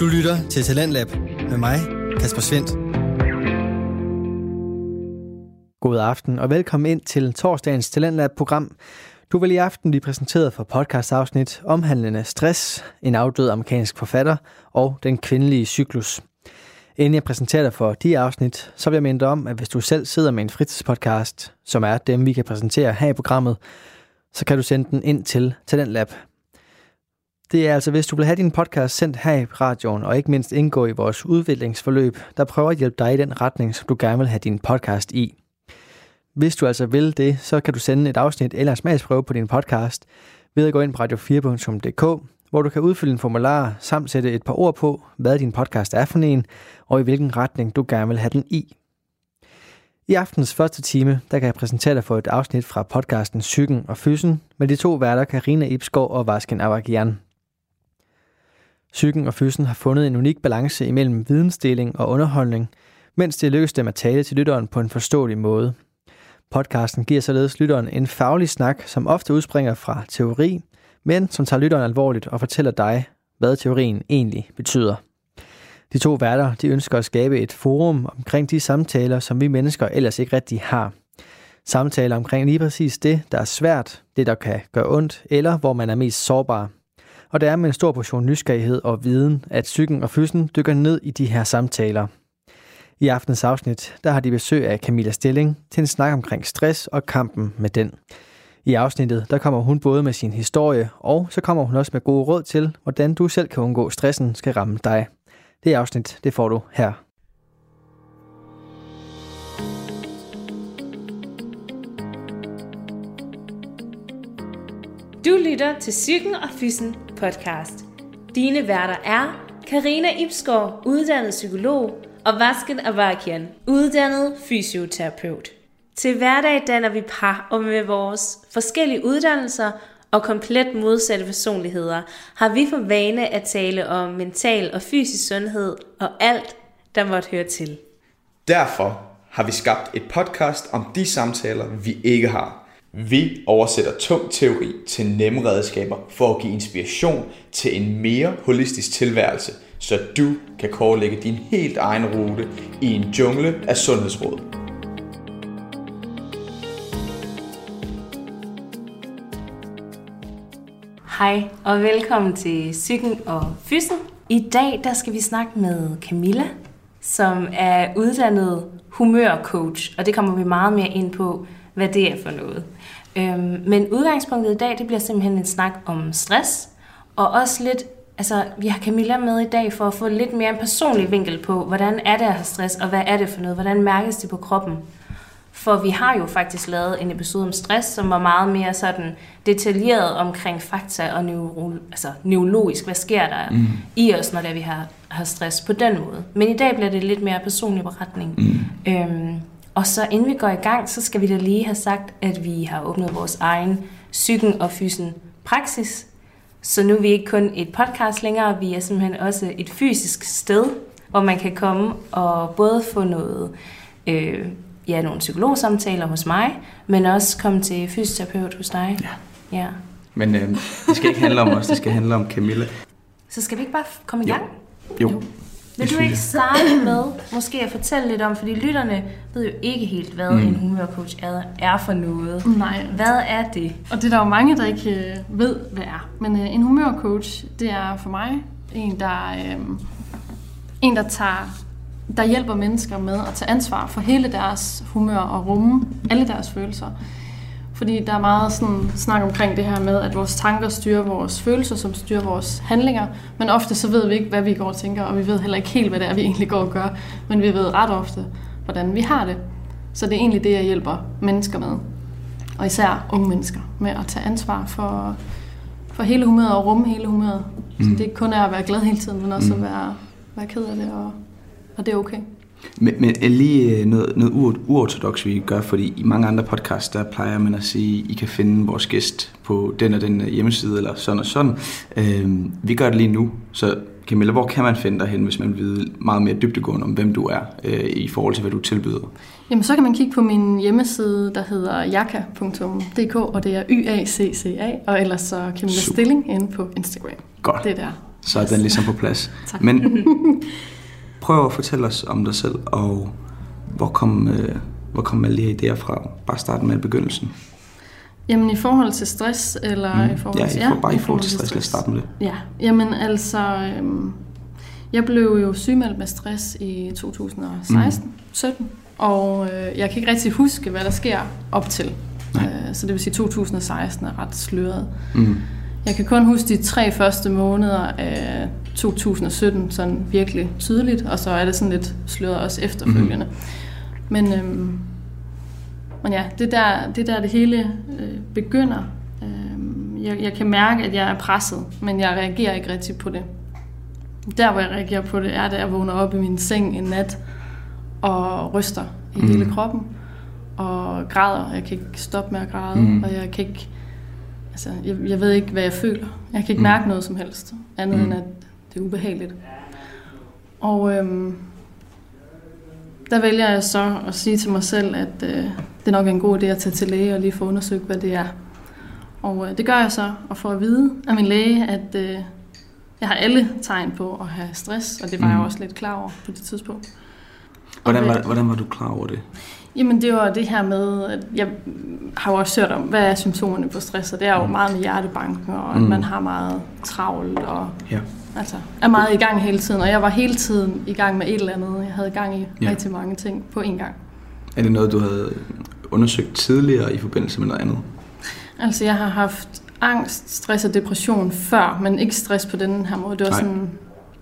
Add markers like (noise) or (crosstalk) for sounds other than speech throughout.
Du lytter til Talentlab med mig, Kasper Svendt. God aften og velkommen ind til torsdagens Talentlab-program. Du vil i aften blive præsenteret for podcastafsnit omhandlende stress, en afdød amerikansk forfatter og den kvindelige cyklus. Inden jeg præsenterer dig for de afsnit, så vil jeg minde dig om, at hvis du selv sidder med en fritidspodcast, som er dem, vi kan præsentere her i programmet, så kan du sende den ind til Talentlab det er altså, hvis du vil have din podcast sendt her i radioen, og ikke mindst indgå i vores udviklingsforløb, der prøver at hjælpe dig i den retning, som du gerne vil have din podcast i. Hvis du altså vil det, så kan du sende et afsnit eller en smagsprøve på din podcast ved at gå ind på radio4.dk, hvor du kan udfylde en formular samt sætte et par ord på, hvad din podcast er for en, og i hvilken retning du gerne vil have den i. I aftens første time, der kan jeg præsentere dig for et afsnit fra podcasten Psyken og Fysen med de to værter Karina Ibskov og Vasken Avagian. Psyken og fysen har fundet en unik balance imellem vidensdeling og underholdning, mens det lykkes dem at tale til lytteren på en forståelig måde. Podcasten giver således lytteren en faglig snak, som ofte udspringer fra teori, men som tager lytteren alvorligt og fortæller dig, hvad teorien egentlig betyder. De to værter de ønsker at skabe et forum omkring de samtaler, som vi mennesker ellers ikke rigtig har. Samtaler omkring lige præcis det, der er svært, det der kan gøre ondt, eller hvor man er mest sårbar – og det er med en stor portion nysgerrighed og viden, at psyken og fysen dykker ned i de her samtaler. I aftens afsnit, der har de besøg af Camilla Stilling til en snak omkring stress og kampen med den. I afsnittet, der kommer hun både med sin historie, og så kommer hun også med gode råd til, hvordan du selv kan undgå stressen skal ramme dig. Det afsnit, det får du her. Du lytter til Psyken og Fysen podcast. Dine værter er Karina Ibsgaard, uddannet psykolog, og Vasken Avakian, uddannet fysioterapeut. Til hverdag danner vi par, og med vores forskellige uddannelser og komplet modsatte personligheder har vi for vane at tale om mental og fysisk sundhed og alt, der måtte høre til. Derfor har vi skabt et podcast om de samtaler, vi ikke har – vi oversætter tung teori til nemme redskaber for at give inspiration til en mere holistisk tilværelse, så du kan kortlægge din helt egen rute i en jungle af sundhedsråd. Hej og velkommen til Psyken og Fysen. I dag der skal vi snakke med Camilla, som er uddannet humørcoach, og det kommer vi meget mere ind på, hvad det er for noget. Øhm, men udgangspunktet i dag, det bliver simpelthen en snak om stress, og også lidt, altså vi har Camilla med i dag for at få lidt mere en personlig vinkel på, hvordan er det at have stress, og hvad er det for noget, hvordan mærkes det på kroppen. For vi har jo faktisk lavet en episode om stress, som var meget mere sådan detaljeret omkring fakta og neuro, altså neurologisk, hvad sker der mm. i os, når det vi har, har stress på den måde. Men i dag bliver det lidt mere personlig beretning. Mm. Øhm, og så inden vi går i gang, så skal vi da lige have sagt, at vi har åbnet vores egen psyken og fysen praksis. Så nu er vi ikke kun et podcast længere, vi er simpelthen også et fysisk sted, hvor man kan komme og både få noget, øh, ja, nogle psykologsamtaler hos mig, men også komme til fysioterapeut hos dig. Ja. ja. Men øh, det skal ikke handle om os, det skal handle om Camilla. Så skal vi ikke bare komme i gang? Jo. jo. Vil du ikke starte med måske at fortælle lidt om, fordi lytterne ved jo ikke helt, hvad mm. en humørcoach er, er for noget. Nej. Hvad er det? Og det er der jo mange, der ikke øh, ved, hvad er. Men uh, en humørcoach, det er for mig en, der, uh, en, der tager der hjælper mennesker med at tage ansvar for hele deres humør og rumme alle deres følelser. Fordi der er meget sådan snak omkring det her med, at vores tanker styrer vores følelser, som styrer vores handlinger. Men ofte så ved vi ikke, hvad vi går og tænker, og vi ved heller ikke helt, hvad det er, vi (laughs) egentlig går og gør. Men vi ved ret ofte, hvordan vi har det. Så det er egentlig det, jeg hjælper mennesker med. Og især unge mennesker med at tage ansvar for, for hele humøret og rumme hele humøret. Mm. Så det ikke kun er at være glad hele tiden, men også mm. at være, være ked af det, og, og det er okay. Men, men lige øh, noget, noget uortodox, vi gør, fordi i mange andre podcasts, der plejer man at sige, I kan finde vores gæst på den og den øh, hjemmeside, eller sådan og sådan. Øh, vi gør det lige nu, så Camilla, hvor kan man finde dig hen, hvis man vil vide meget mere dybdegående om, hvem du er, øh, i forhold til, hvad du tilbyder? Jamen, så kan man kigge på min hjemmeside, der hedder jaka.dk, og det er Y-A-C-C-A, og ellers så Camilla Super. Stilling inde på Instagram. Godt. Det er der. så er den ligesom på plads. (laughs) Tak. Men (laughs) prøv at fortælle os om dig selv, og hvor kom, øh, hvor kom alle de her idéer fra? Bare starte med begyndelsen. Jamen i forhold til stress, eller Mm. i forhold ja, til... i for, bare i forhold til stress. Lad os starte med det. Ja, jamen altså... Øhm, jeg blev jo sygemeldt med stress i 2016, mm. 17, og øh, jeg kan ikke rigtig huske, hvad der sker op til. Nej. Øh, så det vil sige, 2016 er ret sløret. Mm. Jeg kan kun huske de tre første måneder af 2017 sådan virkelig tydeligt, og så er det sådan lidt sløret også efterfølgende. Mm. Men, øhm, men ja, det er der, det er der det hele øh, begynder. Øhm, jeg, jeg kan mærke, at jeg er presset, men jeg reagerer ikke rigtig på det. Der, hvor jeg reagerer på det, er, da jeg vågner op i min seng en nat og ryster i mm. hele kroppen og græder. Jeg kan ikke stoppe med at græde, mm. og jeg kan ikke Altså, jeg, jeg ved ikke, hvad jeg føler. Jeg kan ikke Mm. mærke noget som helst, andet Mm. end at det er ubehageligt. Og øhm, der vælger jeg så at sige til mig selv, at øh, det nok er en god idé at tage til læge og lige få undersøgt, hvad det er. Og øh, det gør jeg så, og får at vide af min læge, at øh, jeg har alle tegn på at have stress, og det var mm. jeg også lidt klar over på det tidspunkt. Hvordan, var, hvad- hvordan var du klar over det? Jamen det var det her med, at jeg har jo også hørt om, hvad er symptomerne på stress, og det er jo Mm. meget med hjertebanken, og at Mm. man har meget travlt, og Ja. altså, er meget i gang hele tiden. Og jeg var hele tiden i gang med et eller andet. Jeg havde gang i Ja. rigtig mange ting på én gang. Er det noget, du havde undersøgt tidligere i forbindelse med noget andet? Altså jeg har haft angst, stress og depression før, men ikke stress på den her måde. Det var, Nej. sådan,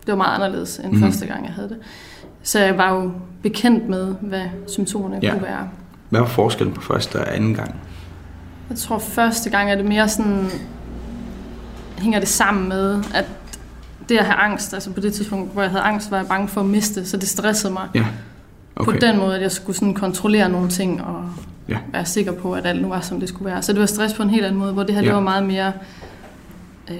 det var meget anderledes end mm. første gang, jeg havde det. Så jeg var jo bekendt med, hvad symptomerne Ja. kunne være. Hvad var forskellen på første og anden gang? Jeg tror første gang er det mere sådan, hænger det sammen med, at det at have angst, altså på det tidspunkt, hvor jeg havde angst, var jeg bange for at miste, så det stressede mig Ja. okay. på den måde, at jeg skulle sådan kontrollere nogle ting og Ja. være sikker på, at alt nu var, som det skulle være. Så det var stress på en helt anden måde, hvor det her Ja. det var meget mere... Øh,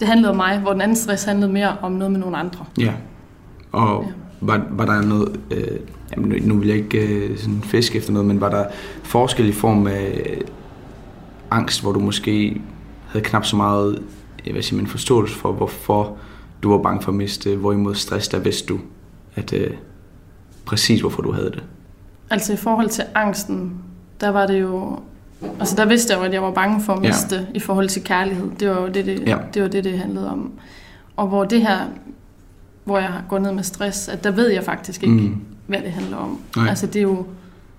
det handlede om mig, hvor den anden stress handlede mere om noget med nogle andre. Ja. Og Ja. Var, var der noget... Øh, jamen, nu- vil jeg ikke øh, sådan fiske efter noget, men var der forskel i form af øh, angst, hvor du måske havde knap så meget jeg vil sige, en forståelse for, hvorfor du var bange for at miste, hvorimod stress, der vidste du, at øh, præcis hvorfor du havde det. Altså i forhold til angsten, der var det jo... Altså der vidste jeg jo, at jeg var bange for at miste ja. i forhold til kærlighed. Det var jo det, det, ja. det, var det, det handlede om. Og hvor det her, hvor jeg går ned med stress, at der ved jeg faktisk ikke, mm. hvad det handler om. Nej. Altså det er jo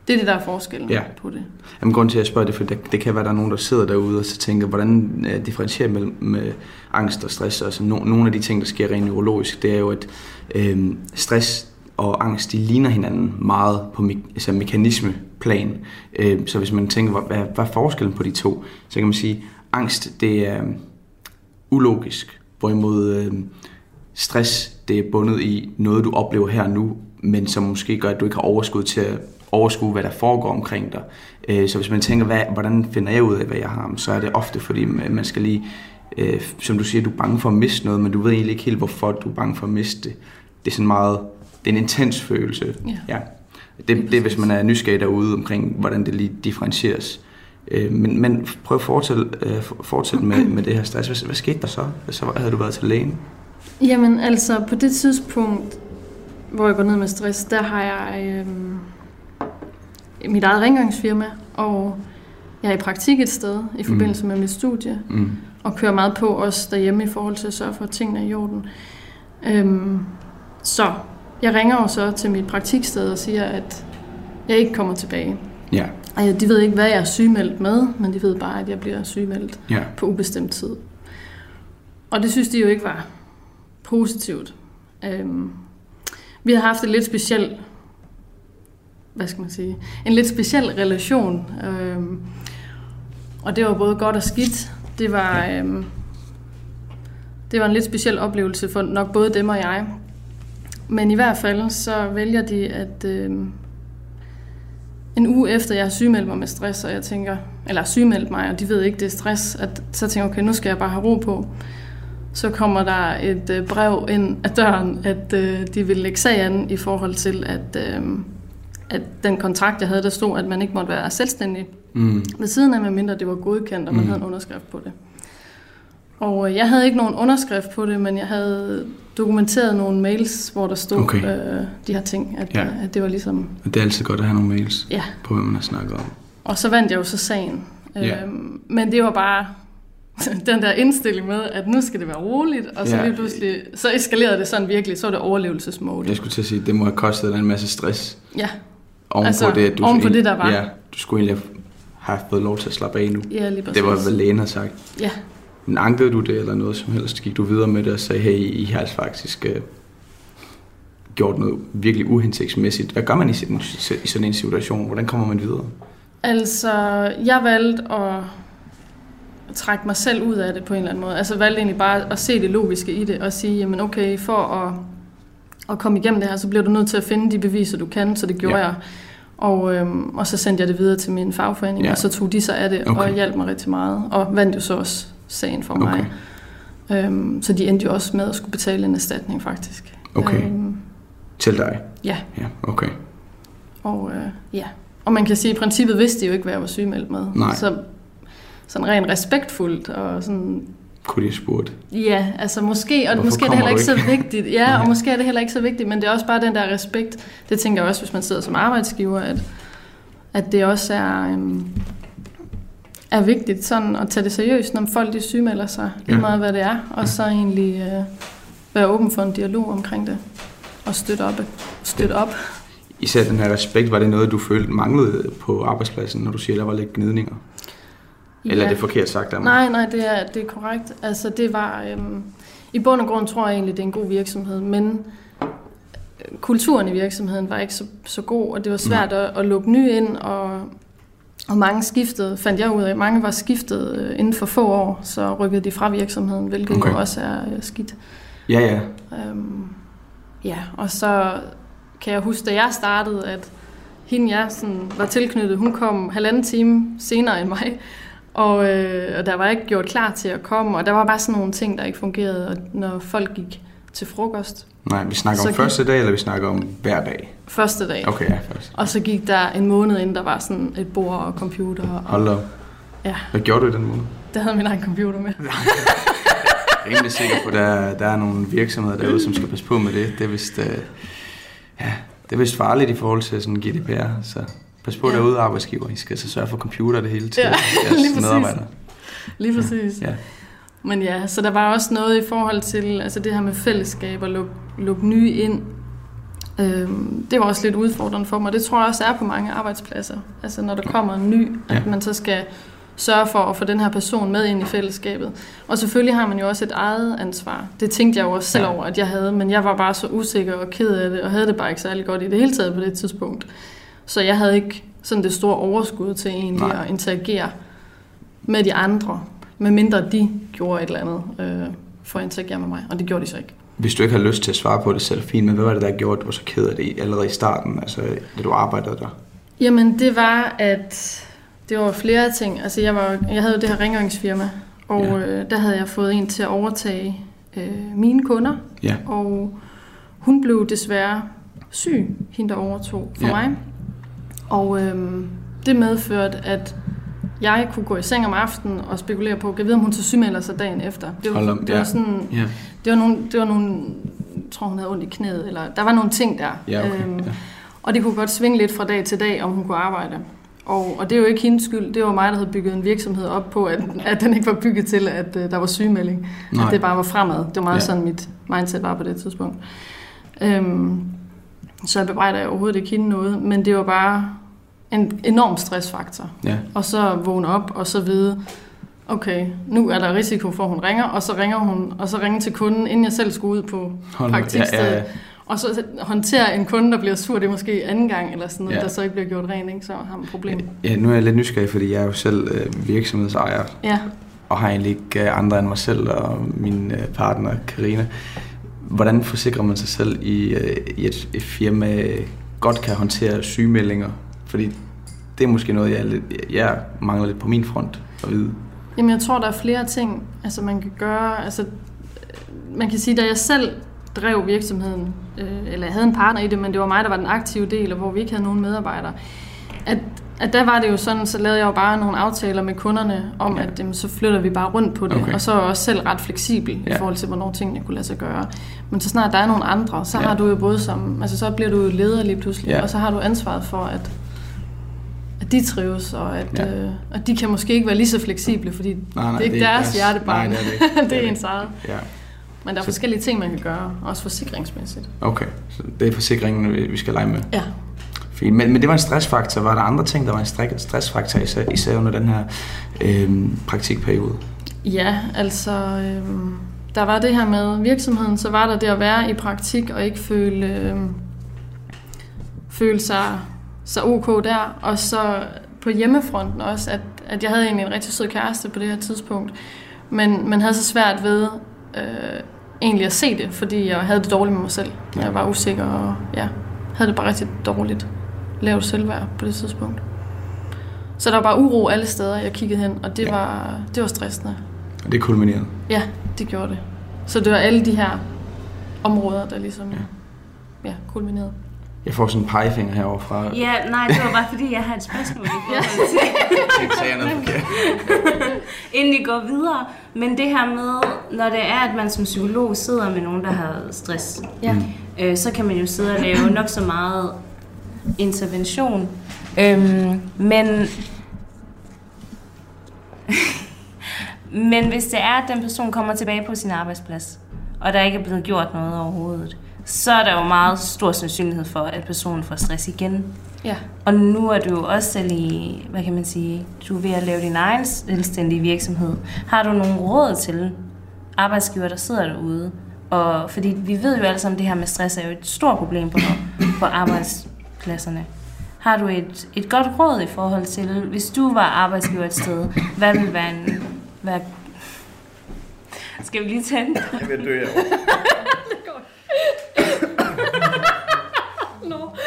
det, er det der er forskellen Ja. på det. Jamen, grunden til, at jeg spørger det, for det, det kan være, at der er nogen, der sidder derude og så tænker, hvordan uh, differentierer mellem med angst og stress. Altså, no, nogle af de ting, der sker rent neurologisk, det er jo, at øhm, stress og angst, de ligner hinanden meget på me- altså mekanismeplan. Øh, så hvis man tænker, hvad, hvad, er forskellen på de to, så kan man sige, angst, det er ulogisk, hvorimod øh, stress, det er bundet i noget, du oplever her nu, men som måske gør, at du ikke har overskud til at overskue, hvad der foregår omkring dig. Øh, Så hvis man tænker, hvad, hvordan finder jeg ud af, hvad jeg har, så er det ofte, fordi man skal lige, øh, som du siger, du er bange for at miste noget, men du ved egentlig ikke helt, hvorfor du er bange for at miste det. Det er sådan meget, det er en intens følelse. Ja. ja. Det, det er, hvis man er nysgerrig derude omkring, hvordan det lige differentieres. Øh, Men, men prøv at fortsætte, øh, fortsætte med, med det her stress. Hvad, hvad skete der så? Så havde du været til lægen? Jamen altså, på det tidspunkt, hvor jeg går ned med stress, der har jeg øhm, mit eget rengøringsfirma, og jeg er i praktik et sted i forbindelse mm. med mit studie, Mm. og kører meget på også derhjemme i forhold til at sørge for, at tingene er i orden. Øhm, så jeg ringer jo så til mit praktiksted og siger, at jeg ikke kommer tilbage. Ja, Og de ved ikke, hvad jeg er sygemeldt med, men de ved bare, at jeg bliver sygemeldt ja. på ubestemt tid. Og det synes de jo ikke var positivt. Øhm, vi har haft en lidt speciel, hvad skal man sige, en lidt speciel relation. Øhm, og det var både godt og skidt. Det var, øhm, det var en lidt speciel oplevelse for nok både dem og jeg. Men i hvert fald så vælger de, at øhm, en uge efter jeg har sygemeldt mig med stress, og jeg tænker, eller sygemeldt mig, og de ved ikke, det er stress, at så tænker jeg, okay, nu skal jeg bare have ro på. Så kommer der et øh, brev ind ad døren, at øh, de vil lægge sag an i forhold til, at, øh, at den kontrakt, jeg havde, der stod, at man ikke måtte være selvstændig Mm. ved siden af, medmindre det var godkendt, og man Mm. havde en underskrift på det. Og øh, jeg havde ikke nogen underskrift på det, men jeg havde dokumenteret nogle mails, hvor der stod Okay. øh, de her ting, at, Ja. ja. at det var ligesom, Og det er altid godt at have nogle mails ja. på, hvad man har snakket om. Og så vandt jeg jo så sagen. Ja. Øhm, men det var bare (laughs) den der indstilling med, at nu skal det være roligt, og så Ja. lige pludselig, så eskalerede det sådan virkelig, så var det overlevelsesmode. Jeg skulle til at sige, det må have kostet dig en masse stress. Ja, Oven Altså, på det, du oven på det, der var. Ja, du skulle egentlig have fået lov til at slappe af nu. ja lige præcis. Det var, hvad lægen havde sagt. Ja, Men ankede du det, eller noget som helst? Gik du videre med det og sagde, hey, I har altså faktisk uh, gjort noget virkelig uhensigtsmæssigt. Hvad gør man i sådan, i sådan en situation? Hvordan kommer man videre? altså jeg valgte at trække mig selv ud af det på en eller anden måde. Altså valgte egentlig bare at se det logiske i det, og sige, jamen okay, for at, at komme igennem det her, så bliver du nødt til at finde de beviser, du kan, så det gjorde Ja. jeg. Og, øhm, og så sendte jeg det videre til min fagforening, Ja. og så tog de sig af det, Okay. og hjalp mig rigtig meget, og vandt jo så også sagen for mig. Okay. Øhm, så de endte jo også med at skulle betale en erstatning, faktisk. Okay. Øhm, Til dig? ja, Ja, okay. og øh, ja. Og man kan sige, at i princippet vidste de jo ikke, hvad jeg var sygemeldt med. Nej. Så sådan rent respektfuldt og sådan, Kunne de have spurgt? ja, altså måske, og Hvorfor måske er det heller ikke du så ikke? vigtigt. Ja, og måske er det heller ikke så vigtigt, men det er også bare den der respekt. Det tænker jeg også, hvis man sidder som arbejdsgiver, at, at det også er, øhm, er vigtigt sådan at tage det seriøst, når folk de sygemelder sig, lige Ja. meget hvad det er, og så egentlig øh, være åben for en dialog omkring det, og støtte op. Støtte op. Især den her respekt, var det noget, du følte manglede på arbejdspladsen, når du siger, at der var lidt gnidninger? Eller er Ja. det forkert sagt af mig? Nej, nej, det er, det er korrekt. Altså, det var... Øhm, I bund og grund tror jeg egentlig, det er en god virksomhed, men øh, kulturen i virksomheden var ikke så, så god, og det var svært at, at lukke nye ind, og, og mange skiftede, fandt jeg ud af, mange var skiftet øh, inden for få år, så rykkede de fra virksomheden, hvilket Okay. okay. jo også er øh, skidt. Ja, ja. Øhm, ja, og så kan jeg huske, da jeg startede, at hende jeg sådan var tilknyttet, hun kom halvanden time senere end mig, og, øh, og der var ikke gjort klar til at komme, og der var bare sådan nogle ting, der ikke fungerede, og når folk gik til frokost Nej, vi snakker om gik- første dag, eller vi snakker om hver dag? første dag, Okay, ja, først. og så gik der en måned inden, der var sådan et bord og computer, og Hold op. Ja. Hvad gjorde du i den måned? der havde min egen computer med. (laughs) Jeg er rimelig sikker på, at der, der er nogle virksomheder derude, som skal passe på med det. Det er vist, øh, ja, det er vist farligt i forhold til sådan GDPR, så pas på Ja. derude arbejdsgiver. I skal så sørge for computer det hele til Ja, jeres (laughs) medarbejdere. Lige præcis. Ja. Men ja, så der var også noget i forhold til altså det her med fællesskab og lukke luk nye ind. Øhm, det var også lidt udfordrende for mig. Det tror jeg også er på mange arbejdspladser. Altså når der kommer en ny, at Ja. man så skal sørge for at få den her person med ind i fællesskabet. Og selvfølgelig har man jo også et eget ansvar. Det tænkte jeg jo også selv Ja. over, at jeg havde, men jeg var bare så usikker og ked af det, og havde det bare ikke særlig godt i det hele taget på det tidspunkt. Så jeg havde ikke sådan det store overskud til egentlig Nej. at interagere med de andre, medmindre de gjorde et eller andet øh, for at interagere med mig, og det gjorde de så ikke. Hvis du ikke har lyst til at svare på det selv, fint, men hvad var det, der gjorde, at du var så ked af det allerede i starten, altså da du arbejdede der? Jamen, det var, at det var flere ting. Altså, jeg, var, jeg havde jo det her rengøringsfirma, og Ja. øh, der havde jeg fået en til at overtage øh, mine kunder, Ja. og hun blev desværre syg, hende der overtog for ja. mig. Og øhm, det medførte, at jeg kunne gå i seng om aftenen og spekulere på, kan vide, om hun så sygemelder sig dagen efter. Det var, om, det ja. var sådan, Ja, det var nogle, det var nogle, jeg tror hun havde ondt i knæet, eller der var nogle ting der. ja okay. Øhm, Ja. og det kunne godt svinge lidt fra dag til dag, om hun kunne arbejde. Og, og det er jo ikke hendes skyld. Det var mig, der havde bygget en virksomhed op på, at, at den ikke var bygget til, at uh, der var sygemelding. Nej. At det bare var fremad. Det var meget ja. sådan, mit mindset var på det tidspunkt. Øhm, så jeg bebrejder jeg overhovedet ikke hende noget. Men det var bare en enorm stressfaktor. Ja. Og så vågne op og så vide, okay, nu er der risiko for, at hun ringer, og så ringer hun, og så ringe til kunden, inden jeg selv skulle ud på Hold nu. praktiksted. Ja, ja, ja. Og så håndtere en kunde, der bliver sur, det er måske anden gang, eller sådan noget, Ja. der så ikke bliver gjort rent, ikke? så har man problem. Ja, nu er jeg lidt nysgerrig, fordi jeg er jo selv øh, virksomhedsejer, Ja, og har egentlig ikke øh, andre end mig selv og min øh, partner, Karina. Hvordan forsikrer man sig selv i, øh, i et, et firma godt kan håndtere sygemeldinger? Fordi det er måske noget, jeg, lidt, jeg mangler lidt på min front at vide. Jamen, jeg tror, der er flere ting, altså, man kan gøre. Altså, man kan sige, da jeg selv drev virksomheden, øh, eller jeg havde en partner i det, men det var mig, der var den aktive del, og hvor vi ikke havde nogen medarbejdere, at at der var det jo sådan, så lavede jeg jo bare nogle aftaler med kunderne om, Ja. at jamen, så flytter vi bare rundt på det. Okay. Og så er jeg også selv ret fleksibel Ja. i forhold til, hvornår tingene kunne lade sig gøre. Men så snart der er nogle andre, så Ja. har du jo både som, altså så bliver du jo leder lige pludselig, Ja. og så har du ansvaret for, at, at de trives, og at, Ja. øh, at de kan måske ikke være lige så fleksible, fordi Nej, nej, det er ikke deres hjertebarn. Nej, det er det (laughs) ikke. det er det ens eget. Ja. Men der er Så- forskellige ting, man kan gøre, også forsikringsmæssigt. Okay, så det er forsikringen, vi vi skal lege med. Ja. Fint. Men, men det var en stressfaktor. Var der andre ting, der var en stressfaktor, især, især under den her øhm, praktikperiode? Ja, altså, øhm, der var det her med virksomheden, så var der det at være i praktik og ikke føle, øhm, føle sig, sig ok der. Og så på hjemmefronten også, at, at jeg havde egentlig en rigtig sød kæreste på det her tidspunkt, men, men havde så svært ved øh, egentlig at se det, fordi jeg havde det dårligt med mig selv. Jeg var usikker og ja, havde det bare rigtig dårligt lavt selvværd på det tidspunkt. Så der var bare uro alle steder, jeg kiggede hen, og det, Ja. var, det var stressende. Og det kulminerede. Ja, det gjorde det. Så det var alle de her områder, der ligesom Ja. ja. kulminerede. Jeg får sådan en pegefinger herovre fra. Ja, nej, det var bare fordi, jeg har et spørgsmål i forhold (laughs) til, Jeg sagde jeg noget forkert. inden I går videre. Men det her med, når det er, at man som psykolog sidder med nogen, der har stress, Ja. øh, så kan man jo sidde og lave nok så meget intervention. Øhm, men men hvis det er, at den person kommer tilbage på sin arbejdsplads, og der ikke er blevet gjort noget overhovedet, så er der jo meget stor sandsynlighed for, at personen får stress igen. Ja. Og nu er du jo også selv i, hvad kan man sige, du er ved at lave din egen selvstændige virksomhed. Har du nogle råd til arbejdsgiver, der sidder derude? Og, fordi vi ved jo alle sammen, at det her med stress er jo et stort problem på, på arbejdspladserne. Har du et, et godt råd i forhold til, hvis du var arbejdsgiver et sted, hvad vil være en... Hvad... Skal vi lige tage den? Jeg vil dø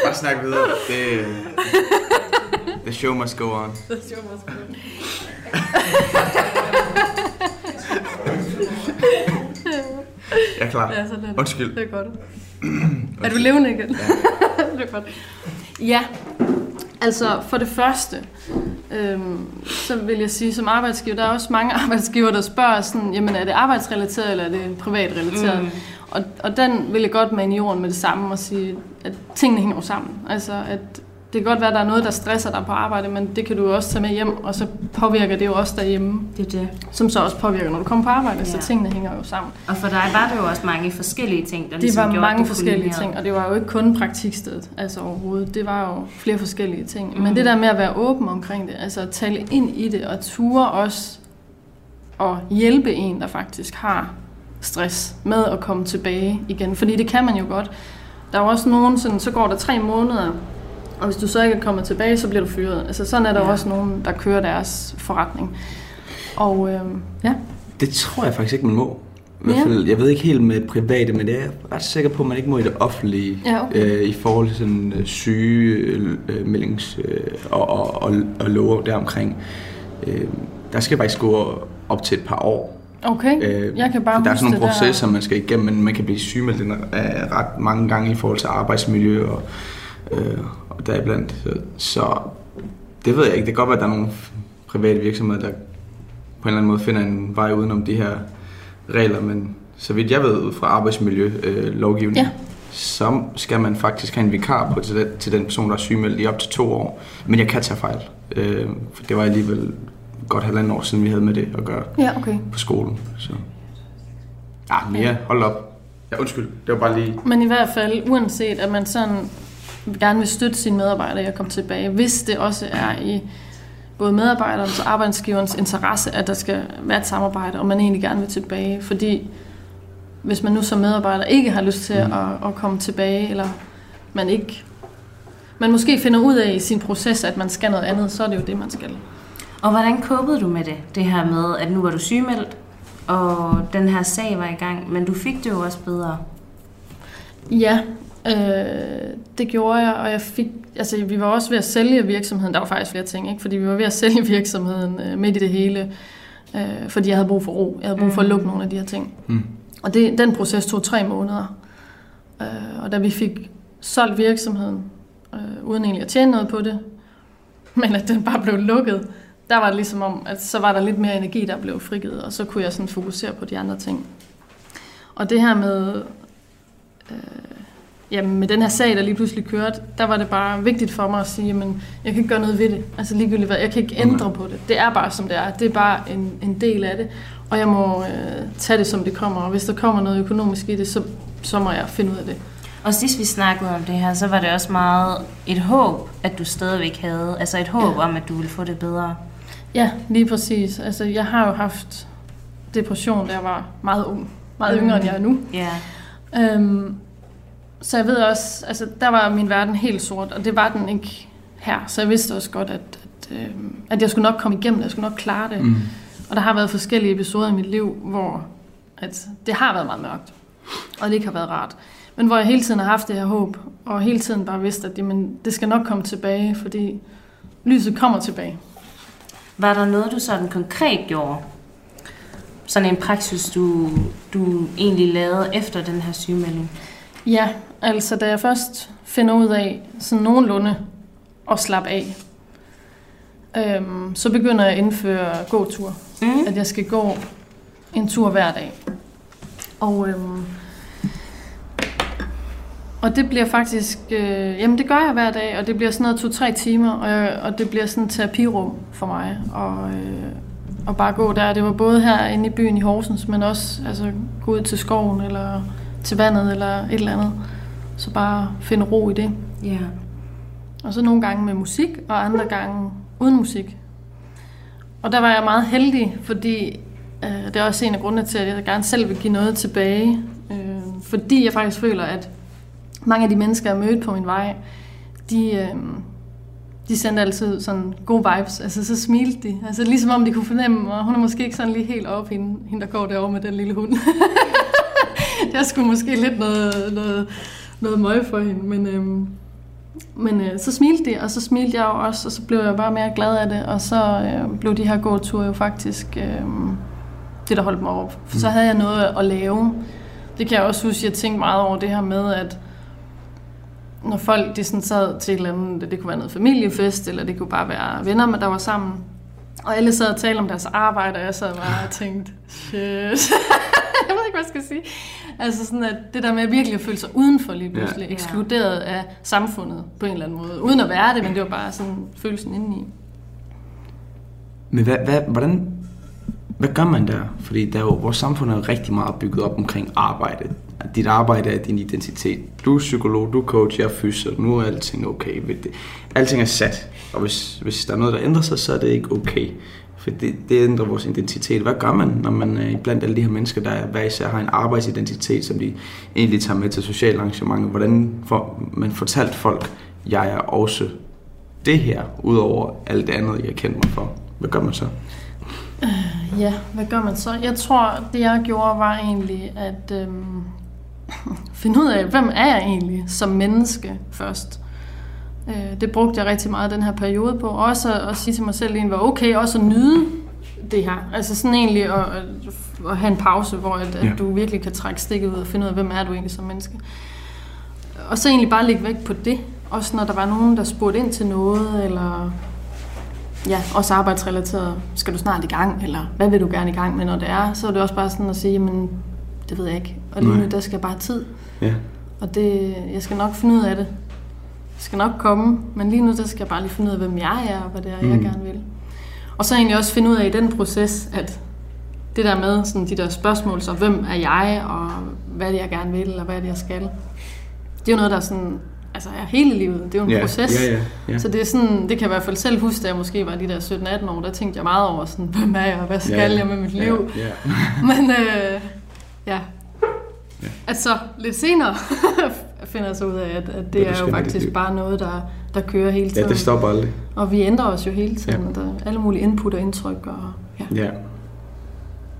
Bare snak videre. Det, the show must go on. Jeg er klar. Ja, sådan er det. Undskyld. Det er godt. (clears throat) er du levende igen? Ja. (laughs) det er godt. Ja, altså for det første, øhm, så vil jeg sige, som arbejdsgiver, der er også mange (laughs) arbejdsgiver, der spørger sådan, jamen er det arbejdsrelateret, eller er det privatrelateret? Mm. Og, og den vil jeg godt mane i jorden med det samme og sige, at tingene hænger jo sammen. Altså at det kan godt være, at der er noget, der stresser dig på arbejde, men det kan du også tage med hjem, og så påvirker det jo også derhjemme, Det er det. som så også påvirker, når du kommer på arbejde, ja. så tingene hænger jo sammen. Og for dig var det jo også mange forskellige ting, der Det ligesom var gjorde, mange at forskellige ting, og det var jo ikke kun praktikstedet, altså overhovedet. Det var jo flere forskellige ting. Mhm. Men det der med at være åben omkring det, altså at tale ind i det, og ture også og hjælpe en, der faktisk har stress, med at komme tilbage igen. Fordi det kan man jo godt. Der er jo også nogen, sådan, så går der tre måneder, og hvis du så ikke er kommet tilbage, så bliver du fyret. Altså sådan er der Ja. også nogen, der kører deres forretning. Og øhm, ja, Det tror jeg faktisk ikke, man må. I hvert Ja. fald, jeg ved ikke helt med private, men det er jeg ret sikker på, at man ikke må i det offentlige. Ja, okay. øh, I forhold til sådan øh, sygemeldings øh, og, og, og, og love deromkring. Øh, der skal faktisk gå op til et par år. okay. Øh, jeg kan bare der er sådan nogle det der- processer, man skal igennem, men man kan blive sygemeldt øh, ret mange gange i forhold til arbejdsmiljø og, øh, deriblandt. Så, så det ved jeg ikke. Det kan godt være, at der er nogle private virksomheder, der på en eller anden måde finder en vej udenom de her regler, men så vidt jeg ved ud fra arbejdsmiljølovgivningen, øh, lovgivningen, Ja. så skal man faktisk have en vikar på til den, til den person, der er sygemeldt i op til to år. Men jeg kan tage fejl, øh, for det var alligevel godt halvandet år siden, vi havde med det at gøre Ja, okay. på skolen. Så. Ah, mere. Hold op. Ja, undskyld. Det var bare lige... Men i hvert fald, uanset at man sådan gerne vil støtte sine medarbejdere i at komme tilbage, hvis det også er i både medarbejderens og arbejdsgiverens interesse, at der skal være et samarbejde, og man egentlig gerne vil tilbage. Fordi hvis man nu som medarbejder ikke har lyst til Mm. at, at komme tilbage, eller man ikke man måske finder ud af i sin proces, at man skal noget andet, så er det jo det, man skal. Og hvordan kåbede du med det? Det her med, at nu var du sygemeldt, og den her sag var i gang, men du fik det jo også bedre. Ja, øh, det gjorde jeg, og jeg fik, altså vi var også ved at sælge virksomheden. Der var faktisk flere ting, ikke? fordi vi var ved at sælge (laughs) virksomheden øh, midt i det hele, øh, fordi jeg havde brug for ro. Jeg havde brug for at Mm. lukke nogle af de her ting. Mm. Og det, den proces tog tre måneder. Øh, og da vi fik solgt virksomheden, øh, uden egentlig at tjene noget på det, (laughs) men at den bare blev lukket, der var det ligesom om, at så var der lidt mere energi, der blev frigivet, og så kunne jeg sådan fokusere på de andre ting. Og det her med, øh, jamen med den her sag, der lige pludselig kørte, der var det bare vigtigt for mig at sige, jamen jeg kan ikke gøre noget ved det. Altså ligegyldigt hvad, jeg kan ikke ændre på det. Det er bare som det er. Det er bare en, en del af det. Og jeg må øh, tage det som det kommer. Og hvis der kommer noget økonomisk i det, så, så må jeg finde ud af det. Og sidst vi snakkede om det her, så var det også meget et håb, at du stadigvæk havde. Altså et håb ja. om, at du ville få det bedre. Ja, lige præcis. Altså jeg har jo haft depression, da jeg var meget ung. Meget yngre, end jeg er nu. Ja. Øhm, så jeg ved også, altså der var min verden helt sort, og det var den ikke her. Så jeg vidste også godt, at, at, øh, at jeg skulle nok komme igennem det, jeg skulle nok klare det. Mm. Og der har været forskellige episoder i mit liv, hvor at det har været meget mørkt, og det ikke har været rart. Men hvor jeg hele tiden har haft det her håb, og hele tiden bare vidste, at jamen, det skal nok komme tilbage, fordi lyset kommer tilbage. Var der noget, du sådan konkret gjorde? Sådan en praksis, du, du egentlig lavede efter den her sygemelding? Ja, altså da jeg først finder ud af sådan nogenlunde at slappe af, øhm, så begynder jeg at indføre gåtur. Mm. At jeg skal gå en tur hver dag. Og, øhm, og det bliver faktisk, øh, jamen det gør jeg hver dag, og det bliver sådan noget to-tre timer, og, og det bliver sådan et terapirum for mig. Og, øh, og bare gå der. Det var både her inde i byen i Horsens, men også altså, gå ud til skoven, eller til vandet, eller et eller andet. Så bare finde ro i det. Ja. Og så nogle gange med musik, og andre gange uden musik. Og der var jeg meget heldig, fordi øh, det er også en af grundene til, at jeg gerne selv vil give noget tilbage. Øh, fordi jeg faktisk føler, at mange af de mennesker, jeg mødte på min vej, de, øh, de sendte altid sådan gode vibes. Altså så smilte de. Altså ligesom om de kunne fornemme, og hun er måske ikke sådan lige helt op, hende, hende der går derovre med den lille hund. (laughs) (laughs) jeg skulle måske lidt noget, noget, noget møg for hende, men... Øh, men øh, så smilte de, og så smilte jeg jo også, og så blev jeg bare mere glad af det, og så øh, blev de her gåture jo faktisk øh, det, der holdt mig op. For så havde jeg noget at lave. Det kan jeg også huske, jeg tænkte meget over det her med, at når folk de sådan sad til et eller andet, det kunne være noget familiefest, eller det kunne bare være venner, der var sammen, og alle sad og talte om deres arbejde, og jeg sad bare og tænkte, shit, (laughs) ikke, hvad jeg skal sige. Altså sådan, at det der med at virkelig at føle sig udenfor lige pludselig, ja. ekskluderet af samfundet på en eller anden måde. Uden at være det, men det var bare sådan følelsen indeni. Men hvad, hvad, hvordan, hvad gør man der? Fordi der er jo, vores samfund er rigtig meget bygget op omkring arbejde. At dit arbejde er din identitet. Du er psykolog, du er coach, jeg er fyser, nu er alting okay. Alting er sat, og hvis, hvis der er noget, der ændrer sig, så er det ikke okay. For det, det ændrer vores identitet. Hvad gør man, når man er blandt alle de her mennesker, der hver især har en arbejdsidentitet, som de egentlig tager med til sociale arrangementer? Hvordan får man fortalt folk, jeg er også det her, udover alt det andet, jeg kender mig for? Hvad gør man så? Øh, ja, hvad gør man så? Jeg tror, det jeg gjorde var egentlig at øhm, (laughs) finde ud af, hvem er jeg egentlig som menneske først. Øh, det brugte jeg rigtig meget den her periode på. Også at, at sige til mig selv, at det var okay også at nyde det her. Altså sådan egentlig at, at have en pause, hvor at, at ja. du virkelig kan trække stikket ud og finde ud af, hvem er du egentlig som menneske. Og så egentlig bare lægge væk på det. Også når der var nogen, der spurgte ind til noget, eller ja, også arbejdsrelateret, skal du snart i gang, eller hvad vil du gerne i gang med, når det er, så er det også bare sådan at sige, jamen, det ved jeg ikke. Og lige nu, der skal bare tid. Ja. Og det, jeg skal nok finde ud af det skal nok komme, men lige nu der skal jeg bare lige finde ud af, hvem jeg er, og hvad det er, mm. jeg gerne vil. Og så egentlig også finde ud af i den proces, at det der med sådan de der spørgsmål, så hvem er jeg, og hvad er det, jeg gerne vil, og hvad er det, jeg skal. Det er jo noget, der er sådan, altså er hele livet. Det er jo en ja, proces. Ja, ja, ja. Så det er sådan, det kan jeg i hvert fald selv huske, da jeg måske var de der 17-18 år, der tænkte jeg meget over sådan, hvem er jeg, og hvad skal ja, jeg med mit liv? Ja, ja. (laughs) Men øh, ja, Ja. At så lidt senere finder så ud af, at, at det ja, er jo faktisk bare noget, der, der kører hele tiden. Ja, det stopper aldrig. Og vi ændrer os jo hele tiden, ja. og der er alle mulige input og indtryk. Og, ja. ja.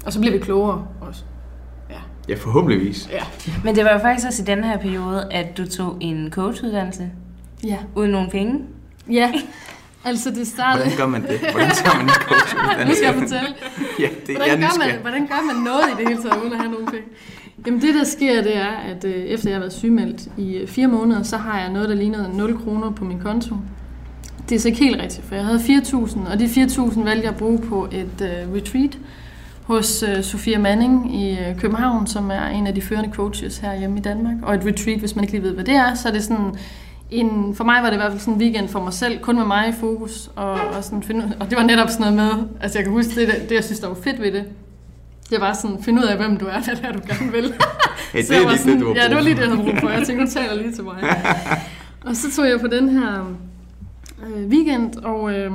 Og så bliver vi klogere også. Ja, ja forhåbentligvis. Ja. Men det var jo faktisk også i den her periode, at du tog en coachuddannelse. Ja. Uden nogen penge. Ja. Altså det startede... Hvordan gør man det? Hvordan tager man en coachuddannelse? nu skal jeg fortælle. ja, det hvordan, gør man, hvordan gør man noget i det hele taget, uden at have nogen penge? Jamen det, der sker, det er, at øh, efter jeg har været sygemeldt i øh, fire måneder, så har jeg noget, der ligner 0 kroner på min konto. det er så ikke helt rigtigt, for jeg havde 4.000, og de 4.000 valgte jeg at bruge på et øh, retreat hos øh, Sofia Manning i øh, København, som er en af de førende coaches her hjemme i Danmark. Og et retreat, hvis man ikke lige ved, hvad det er, så er det sådan en, for mig var det i hvert fald sådan en weekend for mig selv, kun med mig i fokus, og, og, sådan finde, og det var netop sådan noget med, altså jeg kan huske det, det jeg synes, der var fedt ved det, det var sådan, finde ud af, hvem du er, hvad (laughs) det er, du gerne vil. (laughs) Hey, det er lige sådan, det, du har Ja, det var lige det, jeg havde brug for. Jeg tænkte, hun taler lige til mig. og så tog jeg på den her øh, weekend, og, øh,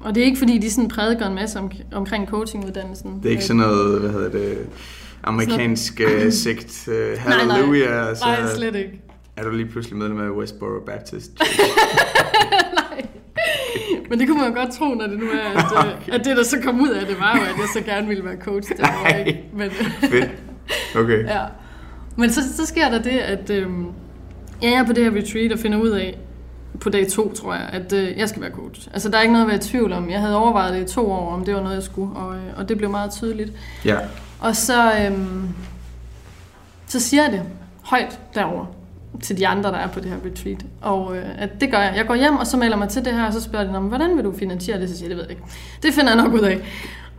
og det er ikke fordi, de sådan prædiker en masse om, omkring coachinguddannelsen. Det er ikke sådan noget, hvad hedder det, amerikansk uh, sekt, uh, nej. halleluja, så Nej, slet ikke. er du lige pludselig medlem af Westboro Baptist. (laughs) Men det kunne man godt tro, når det nu er, at, (laughs) okay. at det, der så kom ud af det, var jo, at jeg så gerne ville være coach. Det var jeg ikke. Men, Fedt. Okay. (laughs) ja. Men så, så sker der det, at øhm, jeg er på det her retreat og finder ud af, på dag to, tror jeg, at øh, jeg skal være coach. Altså, der er ikke noget at være i tvivl om. Jeg havde overvejet det i to år, om det var noget, jeg skulle, og, øh, og det blev meget tydeligt. Ja. Og så, øhm, så siger jeg det højt derover til de andre, der er på det her retreat. Og øh, at det gør jeg. Jeg går hjem, og så melder mig til det her, og så spørger de, "Nå, men hvordan vil du finansiere det? Så siger jeg, det ved jeg ikke. Det finder jeg nok ud af.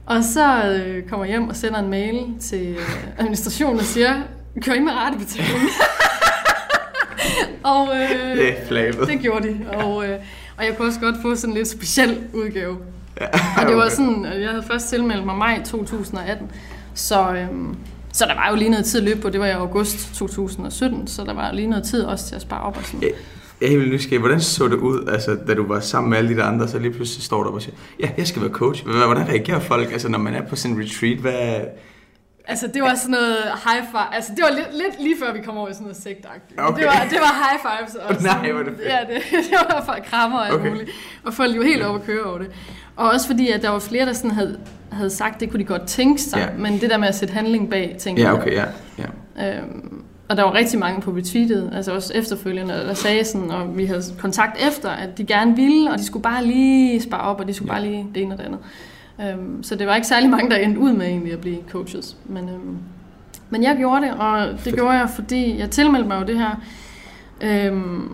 Og så øh, kommer jeg hjem og sender en mail til øh, administrationen og siger, kør I med rattebetaling? (laughs) og øh, Det flabet. det gjorde de. Og, øh, og jeg kunne også godt få sådan en lidt speciel udgave. Ja, Og det var okay. sådan, jeg havde først tilmeldt mig maj 2018, så, øhm, så der var jo lige noget tid at løbe på. Det var i august 2017, så der var lige noget tid også til at spare op og sådan. Ja. Jeg er helt nysgerrig. Hvordan så det ud, altså, da du var sammen med alle de der andre, så lige pludselig står du op og siger, ja, jeg skal være coach. Hvordan reagerer folk, altså, når man er på sådan en retreat? Hvad... Altså, det var sådan noget high five. Altså, det var lidt, lidt lige før vi kom over i sådan noget sektagtigt. Okay. Det, var, det var high fives. Og (laughs) Nej, sådan, hvor er det fedt. Ja, det, (laughs) det var for krammer og alt Okay. okay. muligt. Og folk var helt oppe at køre over det. Og også fordi, at der var flere, der sådan havde, havde sagt, det kunne de godt tænke sig. Ja. Men det der med at sætte handling bag, tænkte Ja, okay, ja. ja. Øhm, og der var rigtig mange på retweetet, altså også efterfølgende, der sagde sådan, og vi havde kontakt efter, at de gerne ville, og de skulle bare lige spare op, og de skulle Ja. bare lige det ene og det andet. Øhm, så det var ikke særlig mange, der endte ud med egentlig at blive coaches. Men, øhm, men jeg gjorde det, og det Fedt. gjorde jeg, fordi jeg tilmeldte mig jo det her, øhm,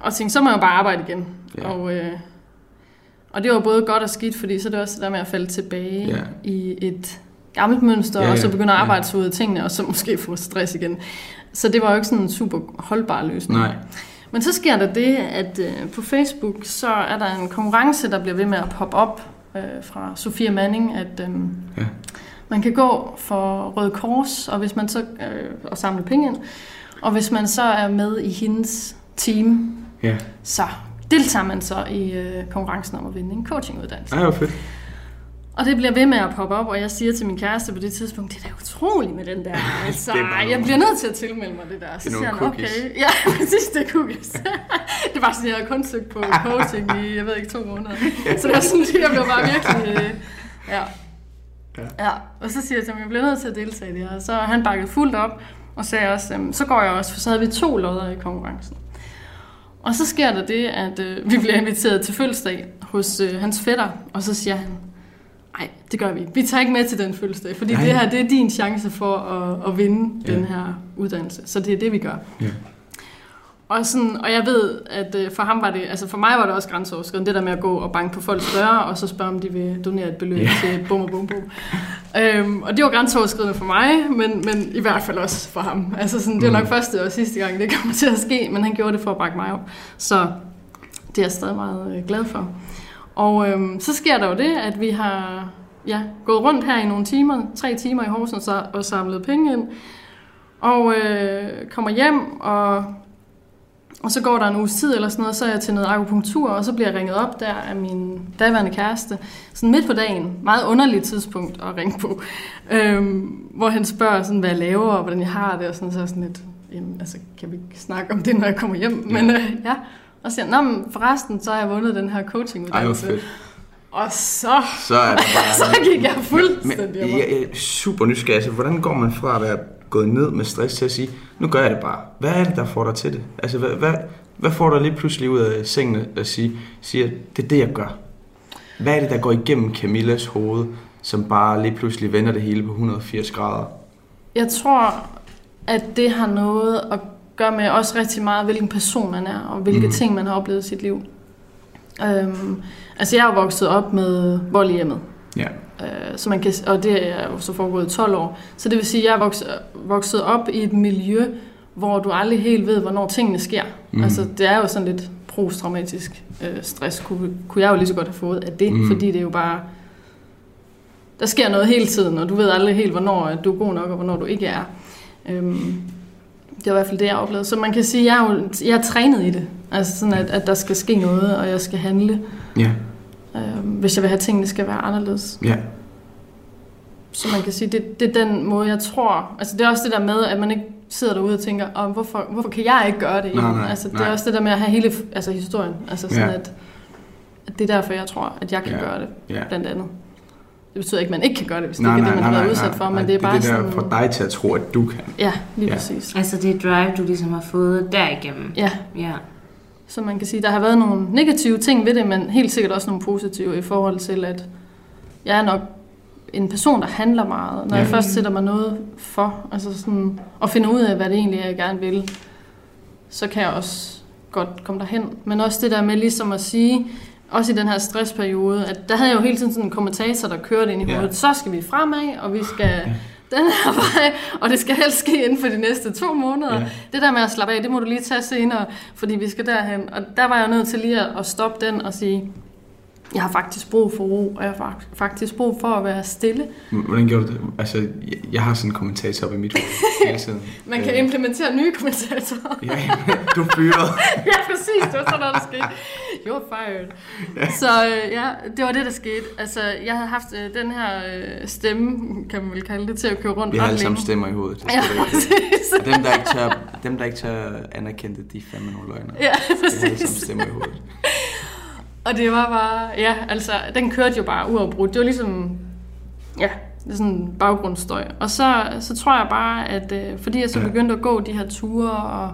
og tænkte, så må jeg jo bare arbejde igen. Ja. Og, øh, og det var både godt og skidt, fordi så er det også det der med at falde tilbage Ja. i et gammelt mønster, ja. og så begynde at arbejde sig ud af tingene, og så (laughs) måske få stress igen. Så det var jo ikke sådan en super holdbar løsning. Nej. Men så sker der det, at øh, på Facebook, så er der en konkurrence, der bliver ved med at poppe op øh, fra Sofia Manning, at øh, Ja. man kan gå for Røde Kors, og hvis man så øh, og samle penge ind, og hvis man så er med i hendes team, Ja. så deltager man så i øh, konkurrencen om at vinde en coachinguddannelse. Ej, hvor fedt. Og det bliver ved med at poppe op, og jeg siger til min kæreste på det tidspunkt, det er da utroligt med den der. (laughs) Altså, Det er bare jeg bliver nødt til at tilmelde mig det der. Så Det er siger han, okay. Ja, (laughs) præcis, det er cookies. (laughs) det var sådan, jeg havde kun søgt på coaching i, jeg ved ikke, to måneder. Så det var sådan, jeg blev bare virkelig... Øh, ja. Ja. ja. Og så siger jeg til ham, jeg bliver nødt til at deltage i det her. Så han bakket fuldt op, og sagde også, øhm, så går jeg også, for så havde vi to lodder i konkurrencen. Og så sker der det, at øh, vi bliver inviteret til fødselsdag hos øh, hans fætter, og så siger han, nej, det gør vi ikke. Vi tager ikke med til den fødselsdag, fordi Nej. det her det er din chance for at, at vinde Ja. den her uddannelse. Så det er det, vi gør. Ja. Og, sådan, og jeg ved, at øh, for ham var det, altså for mig var det også grænseoverskridende, det der med at gå og banke på folks døre, og så spørge, om de vil donere et beløb yeah. til bum og bum bum. Øhm, og det var grænseoverskridende for mig, men, men i hvert fald også for ham. Altså sådan, det var nok Mm. første og sidste gang, det kommer til at ske, men han gjorde det for at bakke mig op. Så det er jeg stadig meget øh, glad for. Og øhm, så sker der jo det, at vi har ja, gået rundt her i nogle timer, tre timer i Horsens og, og samlet penge ind. Og øh, kommer hjem, og, og så går der en uges tid eller sådan noget, så er jeg til noget akupunktur, og så bliver jeg ringet op der af min daværende kæreste. Sådan midt på dagen, meget underligt tidspunkt at ringe på, øhm, hvor han spørger, sådan, hvad jeg laver, og hvordan jeg har det, og sådan, så jeg sådan lidt, jamen, altså, kan vi ikke snakke om det, når jeg kommer hjem? Men øh, ja, og så siger han, men forresten, så har jeg vundet den her Ej, coachinguddannelse. fedt. Og så, Så er det bare... (laughs) så gik jeg Men fuldstændig jeg, amok. jeg er super nysgerrig. Altså, hvordan går man fra at være gået ned med stress til at sige, nu gør jeg det bare. Hvad er det, der får dig til det? Altså, hvad, hvad, hvad får dig lige pludselig ud af sengen at sige, siger, det er det, jeg gør? Hvad er det, der går igennem Camillas hoved, som bare lige pludselig vender det hele på 180 grader? Jeg tror, at det har noget at gøre med også rigtig meget, hvilken person man er, og hvilke mm. ting, man har oplevet i sit liv. Øhm, altså jeg er vokset op med vold i hjemmet. Ja. Øh, så man kan, og det er jo så foregået i 12 år. Så det vil sige, at jeg er vokset, vokset op i et miljø, hvor du aldrig helt ved, hvornår tingene sker. Mm. Altså det er jo sådan lidt posttraumatisk øh, stress, kunne, kunne jeg jo lige så godt have fået af det, Mm. fordi det er jo bare... Der sker noget hele tiden, og du ved aldrig helt, hvornår du er god nok, og hvornår du ikke er. Øhm, det var i hvert fald det, jeg oplevede. Så man kan sige, at jeg er, jo, jeg er trænet i det. Altså sådan, at, at der skal ske noget, og jeg skal handle, Ja. Øh, hvis jeg vil have tingene skal være anderledes. Ja. Så man kan sige, det, det er den måde, jeg tror... Altså det er også det der med, at man ikke sidder derude og tænker, oh, hvorfor, hvorfor kan jeg ikke gøre det? Nej, nej, altså, det nej. er også det der med at have hele altså, historien. Altså sådan, Ja. at, at det er derfor, jeg tror, at jeg kan Ja. gøre det, Ja. blandt andet. Det betyder ikke, at man ikke kan gøre det, hvis det ikke er det, man har været udsat for, men det er bare det, er sådan... det der for dig til at tro, at du kan. Ja, lige Ja. præcis. Altså det drive, du ligesom har fået derigennem. Ja, Ja. Så man kan sige, der har været nogle negative ting ved det, men helt sikkert også nogle positive i forhold til, at jeg er nok en person, der handler meget. Når Ja. jeg først sætter mig noget for, altså sådan, og finder ud af, hvad det egentlig er, jeg gerne vil, så kan jeg også godt komme derhen. Men også det der med ligesom at sige, også i den her stressperiode, at der havde jeg jo hele tiden sådan en kommentator, der kørte ind i Ja. hovedet. Så skal vi fremad, og vi skal den her (laughs) vej, og det skal helst ske inden for de næste to måneder. Ja. Det der med at slappe af, det må du lige tage senere, fordi vi skal derhen. Og der var jeg nødt til lige at at stoppe den og sige, jeg har faktisk brug for ro, og jeg har fak- faktisk brug for at være stille. Hvordan gjorde du det? Altså, jeg, jeg har sådan en kommentator op i mit hoved hele tiden. (laughs) Man kan Øh, implementere nye kommentatorer. (laughs) Ja, du er fyret. (laughs) ja, præcis. Det var sådan noget, der skete. You're fired. Ja. Så øh, ja, det var det, der skete. Altså, jeg havde haft øh, den her øh, stemme, kan man vel kalde det, til at køre rundt Vi har alle sammen stemmer i hovedet. Det Ja, præcis. Og dem, der ikke tør, dem, der ikke tør anerkende det, de er fandme nogle løgner. Ja, Vi har alle sammen præcis. stemmer i hovedet. Og det var bare, ja, altså, den kørte jo bare uafbrudt. Det var ligesom, ja, det er sådan baggrundsstøj. Og så, så tror jeg bare, at øh, fordi jeg så begyndte at gå de her ture og,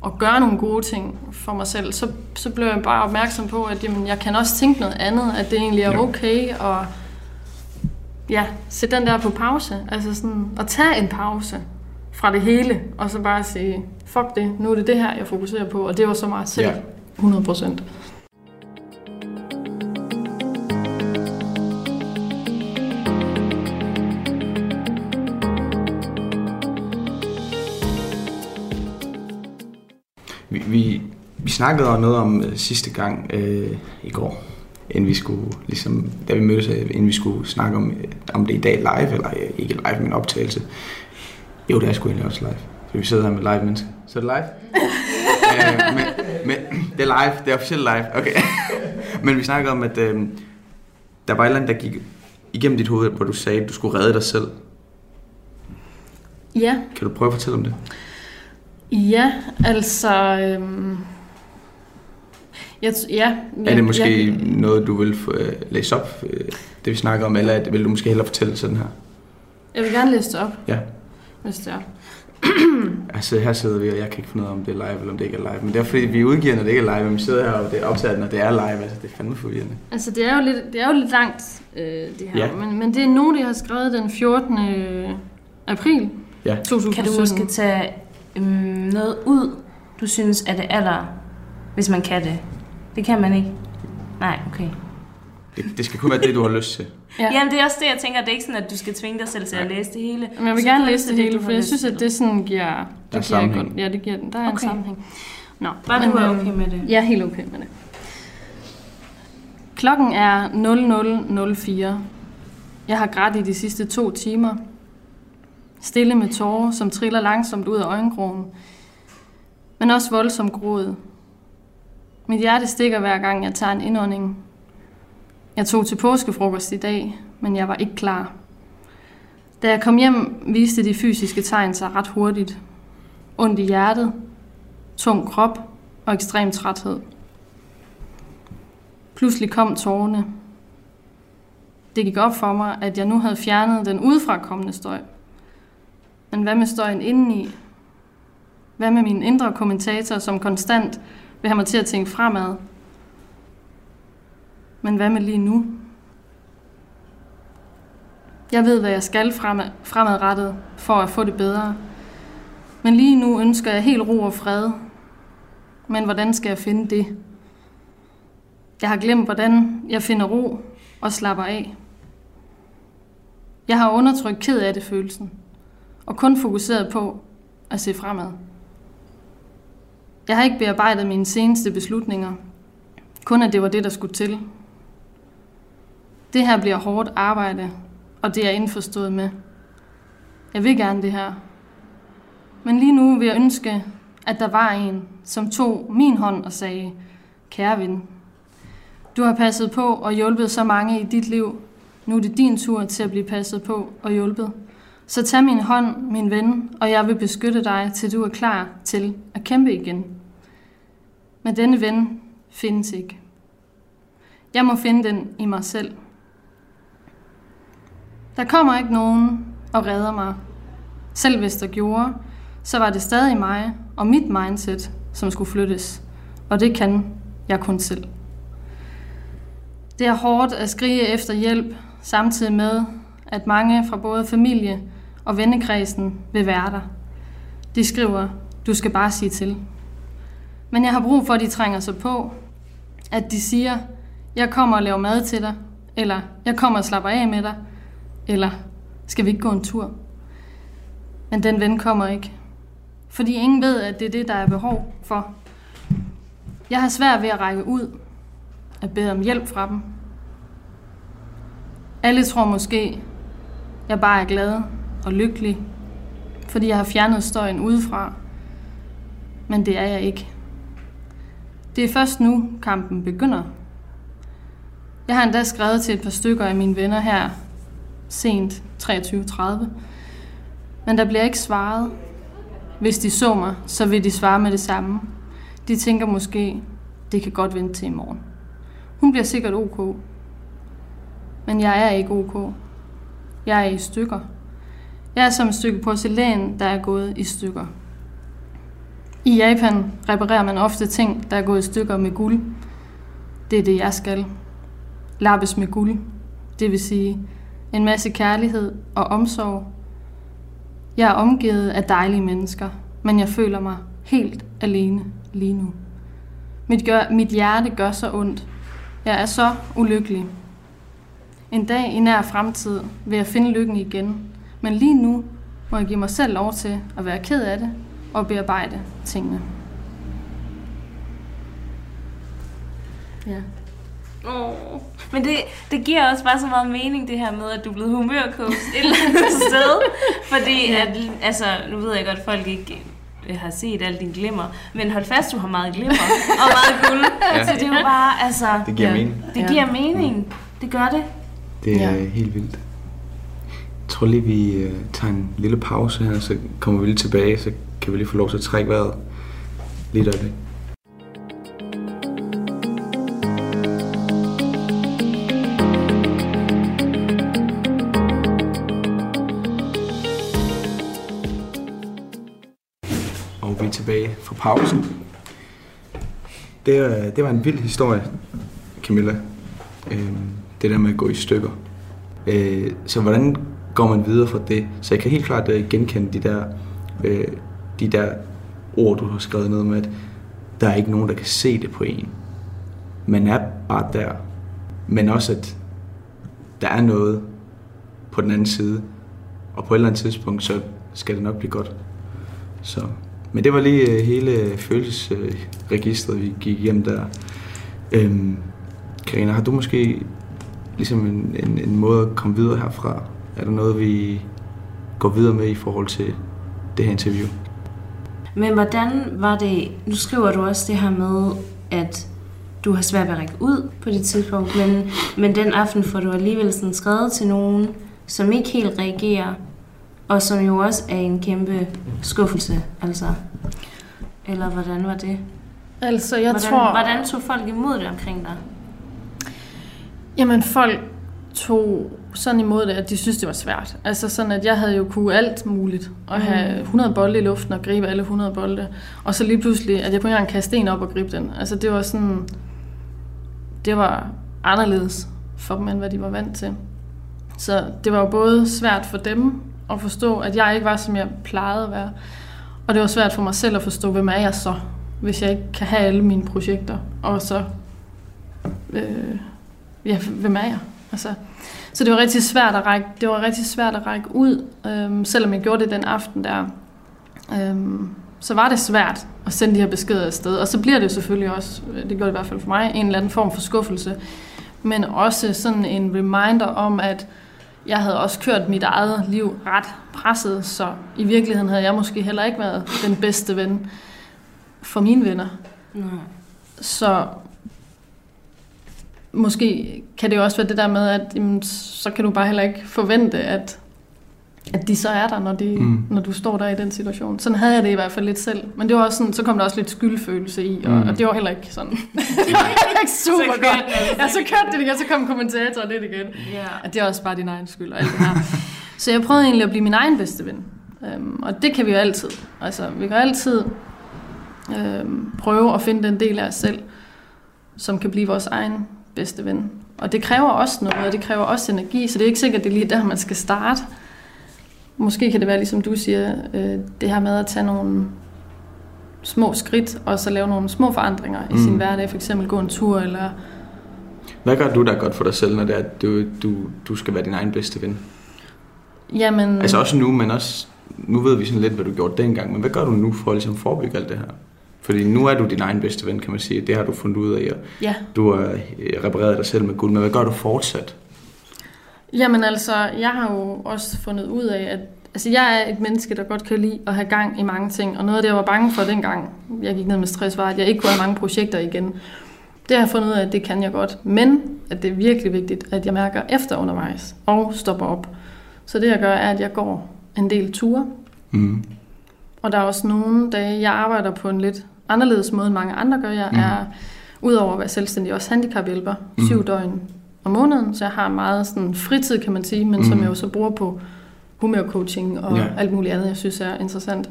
og gøre nogle gode ting for mig selv, så, så blev jeg bare opmærksom på, at jamen, jeg kan også tænke noget andet, at det egentlig er okay, og ja, sætte den der på pause. Altså sådan, at tage en pause fra det hele, og så bare sige, fuck det, nu er det det her, jeg fokuserer på, og det var så meget selv, Ja. 100 procent. Vi, vi, vi snakkede om noget om øh, sidste gang øh, i går, inden vi skulle, ligesom, da vi mødtes, øh, inden vi skulle snakke om, øh, om det i dag live, eller øh, ikke live, men optagelse. Jo, det er sgu egentlig også live. Så vi sidder her med live mennesker. Så er det live? (laughs) øh, men, men, det er live, det er officielt live, okay. (laughs) men vi snakkede om, at øh, der var et eller andet, der gik igennem dit hoved, hvor du sagde, at du skulle redde dig selv. Ja, Kan du prøve at fortælle om det? Ja, altså... Øhm, jeg, ja, Er det måske Jeg, noget, du vil få, øh, læse op, øh, det vi snakker om, eller er vil du måske hellere fortælle sådan her? jeg vil gerne læse det op, Ja. hvis det er. (clears throat) Altså her sidder vi, og jeg kan ikke finde ud af, om det er live, eller om det ikke er live. Men det er fordi, vi udgiver, når det ikke er live, men vi sidder her, og det er optaget, når det er live. Altså, det er fandme forvirrende. Altså, det er jo lidt, det er jo lidt langt, øh, det her. Ja. Men, men det er nogen, jeg har skrevet den 14. april Ja. 2017. Kan du måske tage øhm, noget ud, du synes er det aller, hvis man kan det? Det kan man ikke. Nej, okay. Det, det skal kun være det, du har lyst til. Ja. Ja. Jamen, det er også det, jeg tænker. Det er ikke sådan, at du skal tvinge dig selv til at læse det hele. Men jeg vil Så gerne læse til det hele, du for jeg synes, at det sådan giver... Der er Det giver sammenhæng. godt- Ja, det giver, der er en Okay. sammenhæng. Nå, Bare men, du er øhm, okay med det. Jeg er helt okay med det. Klokken er 00.04. Jeg har grædt i de sidste to timer. Stille med tårer, som triller langsomt ud af øjenkrogen. Men også voldsomt gråd. Mit hjerte stikker hver gang, jeg tager en indånding. Jeg tog til påskefrokost i dag, men jeg var ikke klar. Da jeg kom hjem, viste de fysiske tegn sig ret hurtigt. Ondt i hjertet, tung krop og ekstrem træthed. Pludselig kom tårerne. Det gik op for mig, at jeg nu havde fjernet den udefrakommende støj. Men hvad med støjen indeni? Hvad med min indre kommentator, som konstant vil have mig til at tænke fremad? Men hvad med lige nu? Jeg ved, hvad jeg skal fremad, fremadrettet for at få det bedre. Men lige nu ønsker jeg helt ro og fred. Men hvordan skal jeg finde det? Jeg har glemt, hvordan jeg finder ro og slapper af. Jeg har undertrykt ked af det følelsen, og kun fokuseret på at se fremad. Jeg har ikke bearbejdet mine seneste beslutninger, kun at det var det, der skulle til. Det her bliver hårdt arbejde, og det er jeg indforstået med. Jeg vil gerne det her. Men lige nu vil jeg ønske, at der var en, som tog min hånd og sagde, kære ven, du har passet på og hjulpet så mange i dit liv. Nu er det din tur til at blive passet på og hjulpet. Så tag min hånd, min ven, og jeg vil beskytte dig, til du er klar til at kæmpe igen. Men denne ven findes ikke. Jeg må finde den i mig selv. Der kommer ikke nogen og redder mig. Selv hvis der gjorde, så var det stadig mig og mit mindset, som skulle flyttes. Og det kan jeg kun selv. Det er hårdt at skrige efter hjælp, samtidig med, at mange fra både familie og vennekredsen vil være der. De skriver, du skal bare sige til. Men jeg har brug for, at de trænger sig på, at de siger, jeg kommer og laver mad til dig, eller jeg kommer og slapper af med dig, eller skal vi ikke gå en tur? Men den ven kommer ikke. Fordi ingen ved, at det er det, der er behov for. Jeg har svært ved at række ud, at bede om hjælp fra dem. Alle tror måske, jeg bare er glad og lykkelig, fordi jeg har fjernet støjen udefra. Men det er jeg ikke. Det er først nu, kampen begynder. Jeg har endda skrevet til et par stykker af mine venner her sent 23.30. Men der bliver ikke svaret. Hvis de så mig, så vil de svare med det samme. De tænker måske, det kan godt vente til i morgen. Hun bliver sikkert ok. Men jeg er ikke ok. Jeg er i stykker. Jeg er som et stykke porcelæn, der er gået i stykker. I Japan reparerer man ofte ting, der er gået i stykker med guld. Det er det, jeg skal. Lappes med guld. Det vil sige en masse kærlighed og omsorg. Jeg er omgivet af dejlige mennesker, men jeg føler mig helt alene lige nu. Mit, gør, mit hjerte gør så ondt. Jeg er så ulykkelig. En dag i nær fremtid vil jeg finde lykken igen, men lige nu må jeg give mig selv lov til at være ked af det og bearbejde tingene. Ja. Oh. Men det, det giver også bare så meget mening, det her med, at du er blevet humørcoach et eller andet (laughs) sted. Fordi, at, altså, nu ved jeg godt, at folk ikke har set al din glimmer, men hold fast, du har meget glimmer (laughs) og meget guld. ja. Så det er jo bare, altså... Det giver ja. mening. Det giver mening. Det gør det. Det er ja. helt vildt. Tror lige, vi øh, tager en lille pause her, så kommer vi lige tilbage, så kan vi lige få lov til at trække vejret lidt øjeblik. Og vi er tilbage fra pausen. Det, det var en vild historie, Camilla. Øhm, det der med at gå i stykker. Øh, så hvordan går man videre fra det? Så jeg kan helt klart øh, genkende de der, øh, de der ord, du har skrevet ned med, at der er ikke nogen, der kan se det på en. Man er bare der. Men også, at der er noget på den anden side. Og på et eller andet tidspunkt, så skal det nok blive godt. Så. Men det var lige øh, hele følelsesregistret, vi gik hjem der. Øhm, Karina, har du måske ligesom en, en, en måde at komme videre herfra? Er der noget, vi går videre med i forhold til det her interview? Men hvordan var det, nu skriver du også det her med, at du har svært ved at række ud på det tidspunkt, men, men den aften får du alligevel sådan skrevet til nogen, som ikke helt reagerer, og som jo også er en kæmpe skuffelse, altså. Eller hvordan var det? Altså, jeg hvordan, tror... Hvordan tog folk imod det omkring dig? Jamen, folk tog sådan imod det, at de synes, det var svært. Altså sådan, at jeg havde jo kunne alt muligt. Og have 100 bolde i luften og gribe alle 100 bolde. Og så lige pludselig, at jeg kunne ikke engang kaste en op og gribe den. Altså det var sådan... Det var anderledes for dem, end hvad de var vant til. Så det var jo både svært for dem at forstå, at jeg ikke var, som jeg plejede at være. Og det var svært for mig selv at forstå, hvem er jeg så, hvis jeg ikke kan have alle mine projekter. Og så øh, ja, hvem er jeg? Altså, så det var rigtig svært at række, det var rigtig svært at række ud, øhm, selvom jeg gjorde det den aften der. Øhm, så var det svært at sende de her beskeder afsted. Og så bliver det selvfølgelig også, det gjorde det i hvert fald for mig, en eller anden form for skuffelse. Men også sådan en reminder om, at jeg havde også kørt mit eget liv ret presset, så i virkeligheden havde jeg måske heller ikke været den bedste ven for mine venner. Nej. Så måske kan det jo også være det der med, at jamen, så kan du bare heller ikke forvente, at, at de så er der, når, de, Mm. når du står der i den situation. Sådan havde jeg det i hvert fald lidt selv. Men det var også sådan, så kom der også lidt skyldfølelse i, og, Mm. og det var heller ikke sådan. (laughs) det var heller ikke super Så godt. altså Ja, så kørte det igen, så kom kommentatoren lidt igen. Ja. At det er også bare din egen skyld og alt det her. så jeg prøvede egentlig at blive min egen bedste ven. Øhm, og det kan vi jo altid. Altså, vi kan altid øhm, prøve at finde den del af os selv, som kan blive vores egen bedste ven. Og det kræver også noget, og det kræver også energi, så det er ikke sikkert, at det er lige der, man skal starte. Måske kan det være, ligesom du siger, øh, det her med at tage nogle små skridt, og så lave nogle små forandringer i Mm. sin hverdag, for eksempel gå en tur, eller Hvad gør du, der er godt for dig selv, når det er, at du, du, du skal være din egen bedste ven? jamen... Altså også nu, men også... Nu ved vi sådan lidt, hvad du gjorde dengang, men hvad gør du nu for at ligesom forebygge alt det her? Fordi nu er du din egen bedste ven, kan man sige. Det har du fundet ud af, og Ja. du har øh, repareret dig selv med guld. Men hvad gør du fortsat? Jamen altså, jeg har jo også fundet ud af, at altså, jeg er et menneske, der godt kan lide at have gang i mange ting. Og noget af det, jeg var bange for dengang, jeg gik ned med stress, var, at jeg ikke kunne have mange projekter igen. Det har jeg fundet ud af, at det kan jeg godt. Men at det er virkelig vigtigt, at jeg mærker efter undervejs og stopper op. Så det, jeg gør, er, at jeg går en del ture. Mm. Og der er også nogle dage, jeg arbejder på en lidt anderledes måde, end mange andre gør. Jeg Mm. er, udover at være selvstændig, også handicaphjælper Mm. syv døgn om måneden. Så jeg har meget sådan fritid, kan man sige, men som Mm. jeg jo så bruger på humørcoaching og Ja. alt muligt andet, jeg synes er interessant.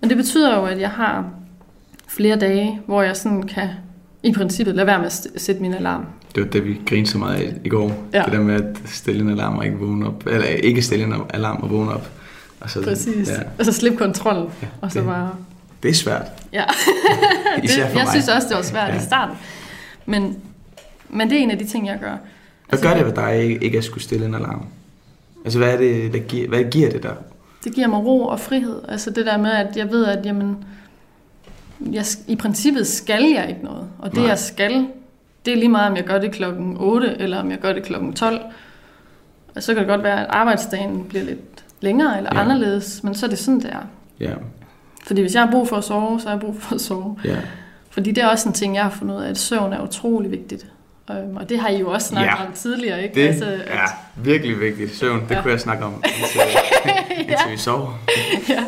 Men det betyder jo, at jeg har flere dage, hvor jeg sådan kan i princippet lade være med at sætte min alarm. Det var det, vi grinede så meget af i går. Ja. Det der med at stille en alarm og ikke vågne op. Eller ikke stille en alarm og vågne op. Og så, Præcis. Ja. Og så slippe kontrollen, ja, og så det, bare... det er svært. Ja. (laughs) Især det, jeg synes også, det var svært Ja. i starten. Men, men det er en af de ting, jeg gør. Hvad gør det ved dig ikke, at skulle stille en alarm? Altså, hvad, er det, der giver, hvad giver det der? Det giver mig ro og frihed. Altså det der med, at jeg ved, at jamen, jeg, i princippet skal jeg ikke noget. Og det, Nej. jeg skal, det er lige meget, om jeg gør det klokken 8, eller om jeg gør det klokken 12. Og så kan det godt være, at arbejdsdagen bliver lidt længere eller ja. anderledes, men så er det sådan, det er. Ja, Fordi hvis jeg har brug for at sove, så har jeg brug for at sove. ja. Fordi det er også en ting, jeg har fundet ud af, at søvn er utrolig vigtigt. Øhm, Og det har I jo også snakket Ja. om tidligere, ikke? Det altså, er at, virkelig vigtigt. Søvn, det Ja. kunne jeg snakke om, indtil, (laughs) indtil vi sover. (laughs) ja.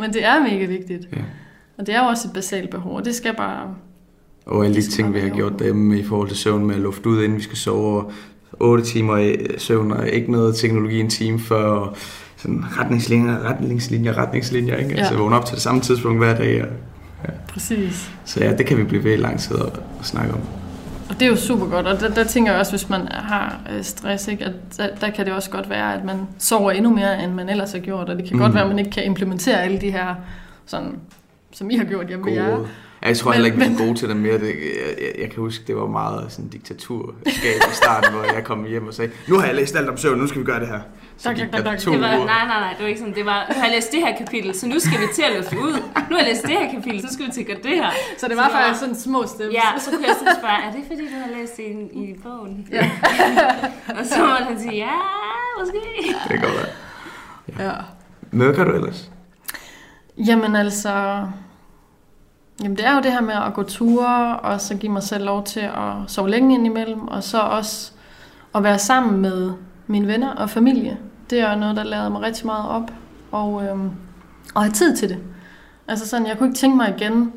Men det er mega vigtigt. Ja. Og det er jo også et basalt behov, og det skal bare... Og alle de ting, vi har gjort derhjemme i forhold til søvn med at lufte ud, inden vi skal sove. og 8 timer i søvn, og ikke noget teknologi en time før. og Sådan retningslinjer, retningslinjer, retningslinjer. Ikke? Ja. Ja. Altså vågne op til det samme tidspunkt hver dag. Og, Præcis. så ja, det kan vi blive ved i lang tid at, at snakke om. Og det er jo super godt, og der, der tænker jeg også, hvis man har øh, stress, ikke, at der, der kan det også godt være, at man sover endnu mere, end man ellers har gjort, og det kan mm. Godt være, at man ikke kan implementere alle de her, sådan, som I har gjort hjemme ved jer. Ja, jeg tror Men- heller ikke, vi er gode til det mere. Det, jeg, jeg, jeg kan huske, det var meget sådan diktaturskab i starten, hvor jeg kom hjem og sagde, nu har jeg læst alt om søvn, nu skal vi gøre det her. Så Tak, gik tak, tak, der tak. to Det var, nej, nej, nej, det var ikke sådan. Det var, nu har jeg læst det her kapitel, så nu skal vi til at løfte ud. Nu har jeg læst det her kapitel, så skal vi til at gøre det her. Så det var faktisk sådan små steps. Ja, så kunne jeg sådan spørge, er det fordi, du har læst det i, i bogen? Ja. (laughs) og så må han sige, ja, måske. Det kan godt være. ja. Hvad gør du ellers? Jamen altså... Jamen det er jo det her med at gå ture, og så give mig selv lov til at sove længe indimellem, og så også at være sammen med mine venner og familie. Det er jo noget, der lader mig rigtig meget op, og, øhm, og have tid til det. Altså sådan, jeg kunne ikke tænke mig igen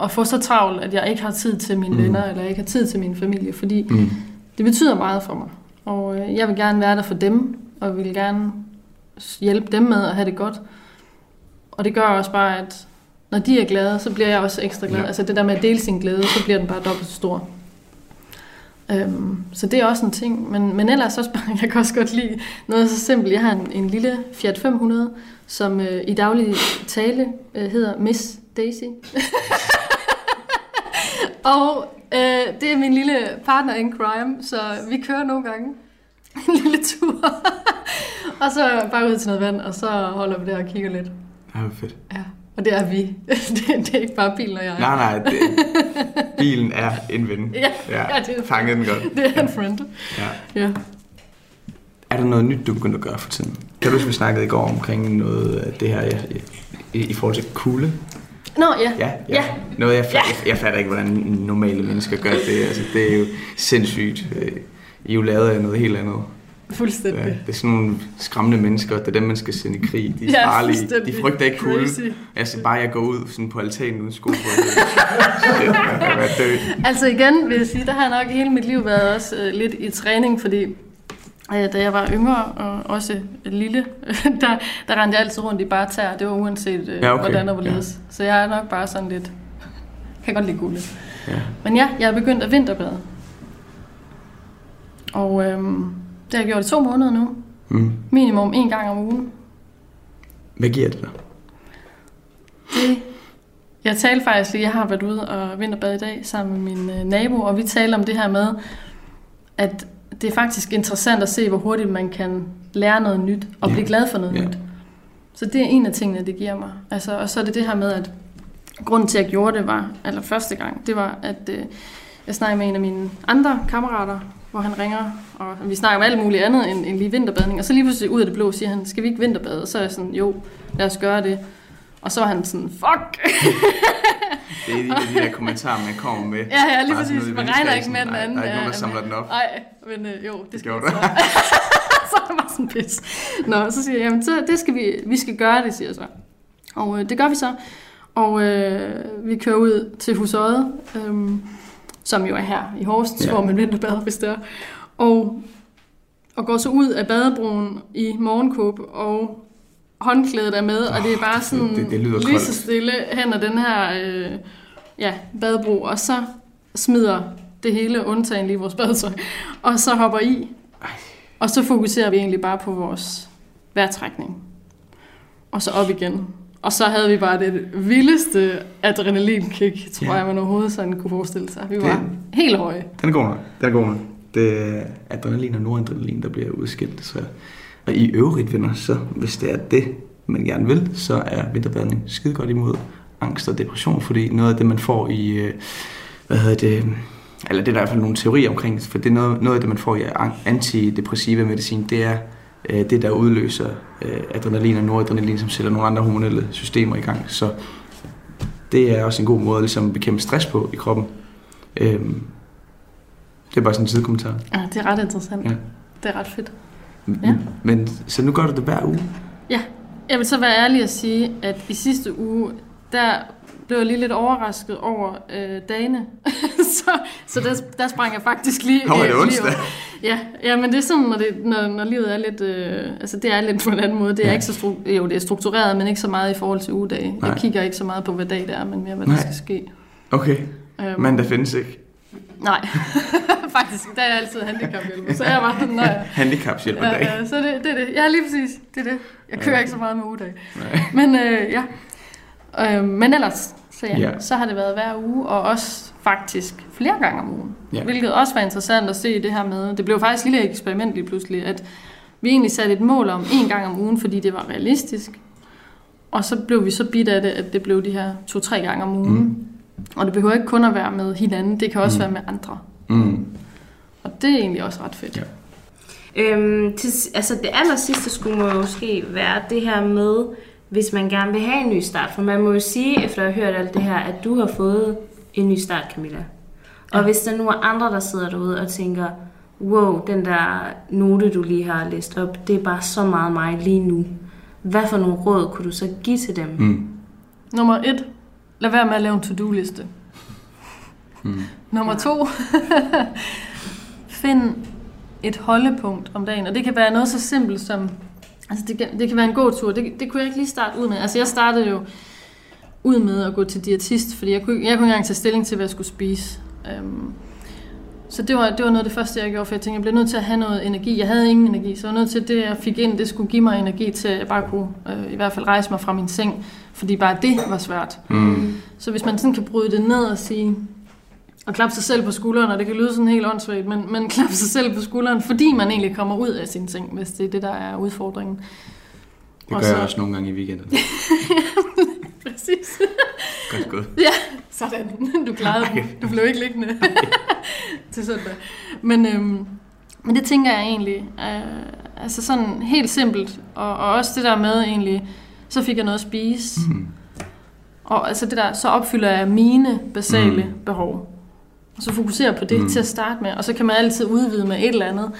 at få så travlt, at jeg ikke har tid til mine mm. venner, eller ikke har tid til min familie, fordi Mm. det betyder meget for mig. Og øh, jeg vil gerne være der for dem, og vil gerne hjælpe dem med at have det godt. Og det gør også bare, at når de er glade, så bliver jeg også ekstra glad. Ja. Altså det der med at dele sin glæde, så bliver den bare dobbelt så stor. Øhm, så det er også en ting. Men, men ellers også bare, jeg kan også godt lide noget så simpelt. Jeg har en, en lille Fiat 500, som øh, i daglig tale øh, hedder Miss Daisy. (laughs) og Øh, det er min lille partner in crime, så vi kører nogle gange (laughs) en lille tur. (laughs) og så bare ud til noget vand, og så holder vi der og kigger lidt. Ja, fedt. Ja, og det er vi. (laughs) det, det er ikke bare bilen og jeg. Nej, nej, det, (laughs) bilen er en ven. Ja, ja, det er- Fanget den godt. (laughs) Det er en friend. Ja. Ja. Er der noget nyt, du begynder at gøre for tiden? Kan du huske, vi snakkede i går omkring noget af det her i, i, i forhold til kulde? Nå, ja. Ja, ja. Ja. Noget, jeg, fatter, jeg, jeg fatter ikke, hvordan normale mennesker gør det. Altså, det er jo sindssygt. Øh, I er jo lavet af noget helt andet. Fuldstændig. Ja, det er sådan nogle skræmmende mennesker. Det er dem, man skal sende i krig. De er (laughs) Ja, farlige. De frygter ikke kulde. Altså bare jeg går ud sådan på altanen uden sko på. (laughs) Altså igen vil jeg sige, der har jeg nok hele mit liv været også øh, lidt i træning, fordi øh, da jeg var yngre og også lille, (laughs) der, der rendte jeg altid rundt i bare tær. Det var uanset øh, Ja, okay. hvordan og hvorledes. Så jeg er nok bare sådan lidt, kan godt lide gulde. Ja. Men ja, jeg er begyndt at vinterbade. Og øhm, det har jeg gjort i to måneder nu. Mm. Minimum en gang om ugen. Hvad giver det dig? Det, jeg talte faktisk lige, jeg har været ude og vinterbade i dag sammen med min øh, nabo, og vi talte om det her med, at det er faktisk interessant at se, hvor hurtigt man kan lære noget nyt og Ja. blive glad for noget Ja. nyt. Så det er en af tingene, det giver mig. Altså, og så er det det her med, at grunden til, at jeg gjorde det var, eller første gang, det var, at øh, jeg snakkede med en af mine andre kammerater, hvor han ringer, og vi snakker om alt muligt andet end, end lige vinterbadning. Og så lige pludselig ud af det blå siger han, skal vi ikke vinterbade? Og så er jeg sådan, jo, lad os gøre det. Og så var han sådan, fuck! Det er de, de der kommentarer, man kommer med. Ja, ja, lige præcis. Man regner ikke med den Nej, anden. Der er ikke nogen, der Ja, samler den op. Nej, men øh, jo, det skal gjorde vi du. så. (laughs) så er bare sådan pis. Nå, så siger jeg, jamen, så, det skal vi, vi skal gøre det, siger jeg så. Og øh, det gør vi så. Og øh, vi kører ud til Husøjet, øh, som jo er her i Horsens, Ja. hvor man vinterbader, hvis det er. Og, og går så ud af badebroen i morgenkåb, og håndklædet er med, og det er bare sådan det- det lyder lige koldt. så stille hen ad den her øh, ja, badebro, og så smider det hele undtagen lige vores badetøj, og så hopper i, og så fokuserer vi egentlig bare på vores vejrtrækning. Og så op igen. Og så havde vi bare det vildeste adrenalinkick, tror Ja. jeg, man overhovedet sådan kunne forestille sig. Vi var Det- helt høje. Den er god nok. Den er god nok. Det er adrenalin og noradrenalin, der bliver udskilt. Så. Og i øvrigt, venner, så hvis det er det, man gerne vil, så er vinterbadning skide godt imod angst og depression, fordi noget af det, man får i, øh, hvad hedder det, eller det er der i hvert fald nogle teorier omkring, for det er noget, noget af det, man får i an- antidepressive medicin, det er øh, det, der udløser øh, adrenalin og noradrenalin, som sætter nogle andre hormonelle systemer i gang. Så det er også en god måde at ligesom bekæmpe stress på i kroppen. Øhm, det er bare sådan en sidekommentar. Ja, det er ret interessant. Ja. Ja. Det er ret fedt. Ja. Men så nu gør du det hver uge? Jeg vil så være ærlig at sige, at i sidste uge, der blev jeg lige lidt overrasket over øh, dagene. (laughs) så så der, der sprang jeg faktisk lige... Nå, er det øh, lige onsdag? Ja, ja, men det er sådan, når, det, når, når livet er lidt... Øh, altså, det er lidt på en anden måde. Det er Ja. ikke så stru- jo, det er struktureret, men ikke så meget i forhold til ugedage. Nej. Jeg kigger ikke så meget på, hvad dag det er, men mere, hvad Nej. der skal ske. Okay, Øhm, men der findes ikke Nej, (laughs) faktisk. Der er jeg altid handicaphjælper, så jeg var sådan, nej. handicaphjælp Ja, dag. ja, så det, det er det. Ja, lige præcis. Det er det. Jeg kører Ja. ikke så meget med ugedag. Nej. Men øh, ja. Øh, men ellers, så, ja, Ja. ja. så har det været hver uge, og også faktisk flere gange om ugen. Ja. Ja. Hvilket også var interessant at se det her med. Det blev faktisk et lille eksperiment lige pludselig, at vi egentlig satte et mål om en gang om ugen, fordi det var realistisk. Og så blev vi så bidt af det, at det blev de her to-tre gange om ugen. Mm. Og det behøver ikke kun at være med hinanden, det kan også Mm. være med andre. Mm. Og det er egentlig også ret fedt. Ja. Øhm, til, altså det aller sidste skulle må måske være det her med, hvis man gerne vil have en ny start. For man må jo sige, efter at have hørt alt det her, at du har fået en ny start, Camilla. Og Ja. hvis der nu er andre, der sidder derude og tænker, wow, den der note, du lige har læst op, det er bare så meget mig lige nu. Hvad for nogle råd kunne du så give til dem? Mm. Nummer et, lad være med at lave en to-do-liste. Mm. Nummer to, (laughs) find et holdepunkt om dagen. Og det kan være noget så simpelt som, altså det kan, det kan være en gåtur. Det, det kunne jeg ikke lige starte ud med. Altså jeg startede jo ud med at gå til diætist, fordi jeg kunne, jeg kunne ikke engang tage stilling til, hvad jeg skulle spise. Um, så det var, det var noget af det første, jeg gjorde, for jeg tænkte, jeg bliver nødt til at have noget energi. Jeg havde ingen energi, så jeg var nødt til, at det, jeg fik ind, det skulle give mig energi til, at jeg bare kunne øh, i hvert fald rejse mig fra min seng, fordi bare det var svært. Mm. Så hvis man sådan kan bryde det ned og sige, at klappe sig selv på skulderen, og det kan lyde sådan helt åndssvagt, men, men klappe sig selv på skulderen, fordi man egentlig kommer ud af sine ting, hvis det er det, der er udfordringen. Det gør Og så... jeg også nogle gange i weekenden. (laughs) Præcis. Godt gået. Ja, sådan. Du klarede den. Du blev ikke liggende (laughs) til søndag. Men, øhm, men det tænker jeg egentlig, øh, altså sådan helt simpelt, og, og også det der med egentlig, så fik jeg noget at spise. Mm. Og altså det der, så opfylder jeg mine basale mm. behov. Og så fokuserer jeg på det Mm. mm. til at starte med, og så kan man altid udvide med et eller andet.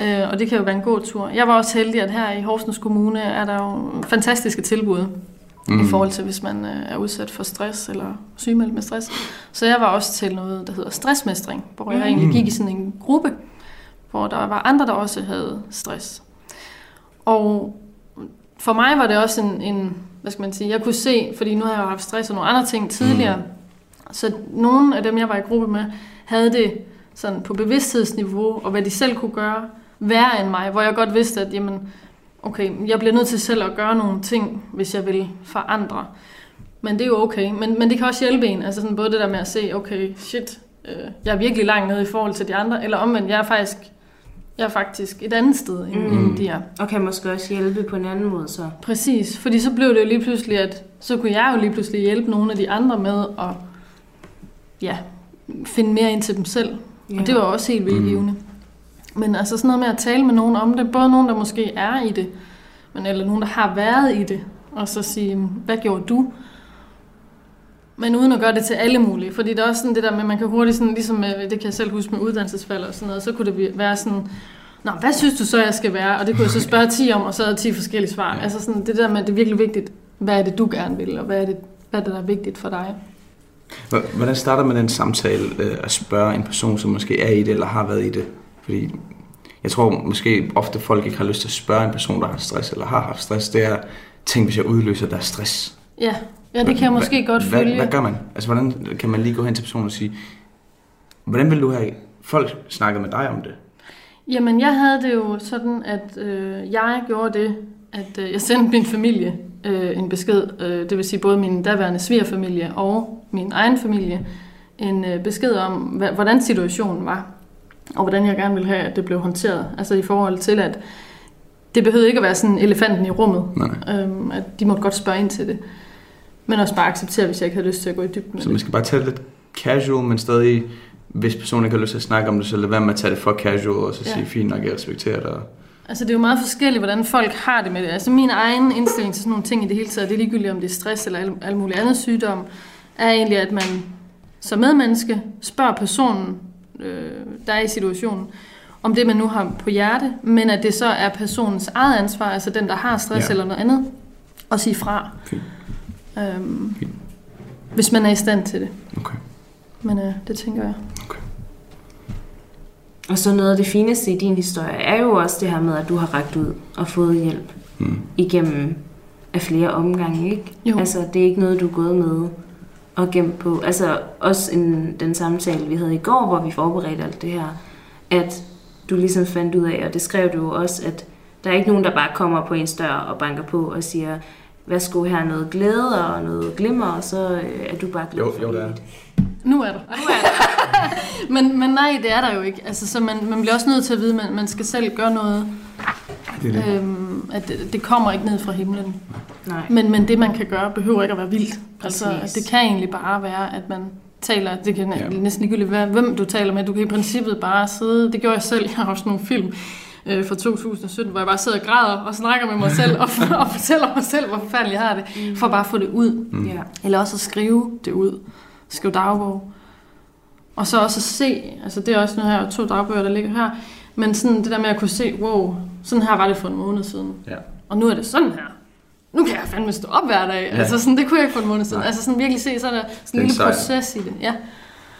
Øh, og det kan jo være en god tur. Jeg var også heldig, at her i Horsens Kommune er der jo fantastiske tilbud mm. i forhold til, hvis man øh, er udsat for stress eller sygemeldt med stress. Så jeg var også til noget, der hedder stressmestring, hvor jeg Mm. egentlig gik i sådan en gruppe, hvor der var andre, der også havde stress. Og for mig var det også en, en hvad skal man sige, jeg kunne se, fordi nu har jeg jo haft stress og nogle andre ting tidligere, mm. Så nogle af dem, jeg var i gruppe med, havde det sådan på bevidsthedsniveau, og hvad de selv kunne gøre, værre end mig, hvor jeg godt vidste, at jamen, okay, jeg bliver nødt til selv at gøre nogle ting, hvis jeg vil forandre. Men det er jo okay. Men, men det kan også hjælpe en. Altså sådan både det der med at se, okay, shit, øh, jeg er virkelig langt nede i forhold til de andre, eller omvendt, jeg er faktisk, jeg er faktisk et andet sted, end, Mm. end de er. Og kan måske også hjælpe på en anden måde så. Præcis, fordi så blev det jo lige pludselig, at så kunne jeg jo lige pludselig hjælpe nogle af de andre med at ja, finde mere ind til dem selv. Ja. Og det var også helt vildt Mm. givende. Men altså sådan noget med at tale med nogen om det, både nogen, der måske er i det, men eller nogen, der har været i det, og så sige, hvad gjorde du? Men uden at gøre det til alle mulige, fordi det er også sådan det der med, man kan hurtigt sådan, ligesom med, det kan jeg selv huske med uddannelsesfald og sådan noget, så kunne det være sådan, Nå, hvad synes du så, jeg skal være? Og det kunne jeg så spørge 10 om, og så er der 10 forskellige svar. Ja. Altså sådan, det der med, at det er virkelig vigtigt, hvad er det, du gerne vil, og hvad er det, hvad er det der er vigtigt for dig? Hvordan starter man den samtale øh, at spørge en person, som måske er i det, eller har været i det? Fordi jeg tror måske ofte folk ikke har lyst til at spørge en person, der har stress, eller har haft stress. Det er, tænk hvis jeg udløser deres stress. Ja, ja det kan jeg måske Hva- godt hvad, følge. Hvad gør man? Altså, hvordan kan man lige gå hen til personen og sige, hvordan vil du have folk snakket med dig om det? Jamen, jeg havde det jo sådan, at øh, jeg gjorde det, at øh, jeg sendte min familie øh, en besked, øh, det vil sige både min daværende svigerfamilie og min egen familie, en øh, besked om, hvordan situationen var, og hvordan jeg gerne ville have, at det blev håndteret. Altså i forhold til, at det behøvede ikke at være sådan elefanten i rummet, Nej, øhm, at de måtte godt spørge ind til det, men også bare acceptere, hvis jeg ikke havde lyst til at gå i dybden Så man skal bare tage det lidt casual, men stadig, hvis personen ikke har lyst til at snakke om det, så lad være med at tage det for casual, og så Ja. sige, fint nok, jeg respekterer dig. Altså det er jo meget forskelligt, hvordan folk har det med det. Altså min egen indstilling til sådan nogle ting i det hele taget, det er ligegyldigt om det er stress eller al, al mulig andet sygdom, er egentlig, at man som medmenneske spørger personen, øh, der er i situationen, om det man nu har på hjerte, men at det så er personens eget ansvar, altså den, der har stress ja. eller noget andet, at sige fra. Fint. Øhm, Fint. hvis man er i stand til det. Okay. Men øh, det tænker jeg. Og så noget af det fineste i din historie er jo også det her med, at du har rækket ud og fået hjælp Mm. igennem af flere omgange, ikke? Jo. Altså, det er ikke noget, du er gået med og gemt på. Altså, også en, den samtale, vi havde i går, hvor vi forberedte alt det her, at du ligesom fandt ud af, og det skrev du jo også, at der er ikke nogen, der bare kommer på ens dør og banker på og siger, værsgo her noget glæde og noget glimmer, og så øh, er du bare glad Jo, for jo, det er. livet. Nu er der. (laughs) men, men nej, det er der jo ikke. Altså, så man, man bliver også nødt til at vide, at man, man skal selv gøre noget. Det er det. Øhm, at det, det kommer ikke ned fra himlen. Nej. Men, men det, man kan gøre, behøver ikke at være vildt. Altså, Præcis. det kan egentlig bare være, at man taler, det kan Ja. næsten ligegyldigt være, hvem du taler med. Du kan i princippet bare sidde, det gjorde jeg selv, jeg har også nogle film øh, fra 2017, hvor jeg bare sidder og græder og snakker med mig selv, og, og fortæller mig selv, hvor forfærdeligt jeg har det, for bare at få det ud. Mm. Ja. Eller også at skrive det ud. Skrive dagbog. Og så også at se, altså det er også nu her to dagbøger, der ligger her, men sådan det der med at kunne se, wow, sådan her var det for en måned siden. Ja. Og nu er det sådan her. Nu kan jeg fandme stå op hver dag. Ja. Altså sådan, det kunne jeg ikke for en måned siden. Nej. Altså sådan virkelig se, så er der sådan en lille sejr. proces i det. Ja.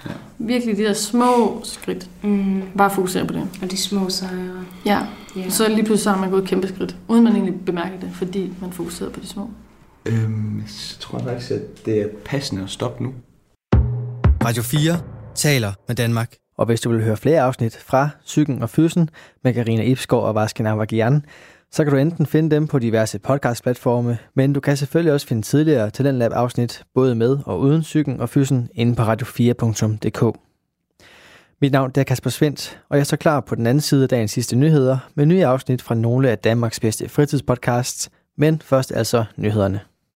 Ja. Virkelig de der små skridt. Mm. Bare fokusere på det. Og de små sejre. Ja. Ja. Så lige pludselig så har man gået et kæmpe skridt, uden man egentlig bemærker det, fordi man fokuserer på de små. Øhm, jeg tror faktisk, at det er passende at stoppe nu. Radio 4 taler med Danmark. Og hvis du vil høre flere afsnit fra Psyken og Fysen med Karina Ibsgaard og Vasken Avagian, så kan du enten finde dem på diverse podcastplatforme, men du kan selvfølgelig også finde tidligere Talentlab afsnit både med og uden Psyken og Fysen inde på radio4.dk. Mit navn er Kasper Svendt, og jeg står klar på den anden side af dagens sidste nyheder med nye afsnit fra nogle af Danmarks bedste fritidspodcasts, men først altså nyhederne.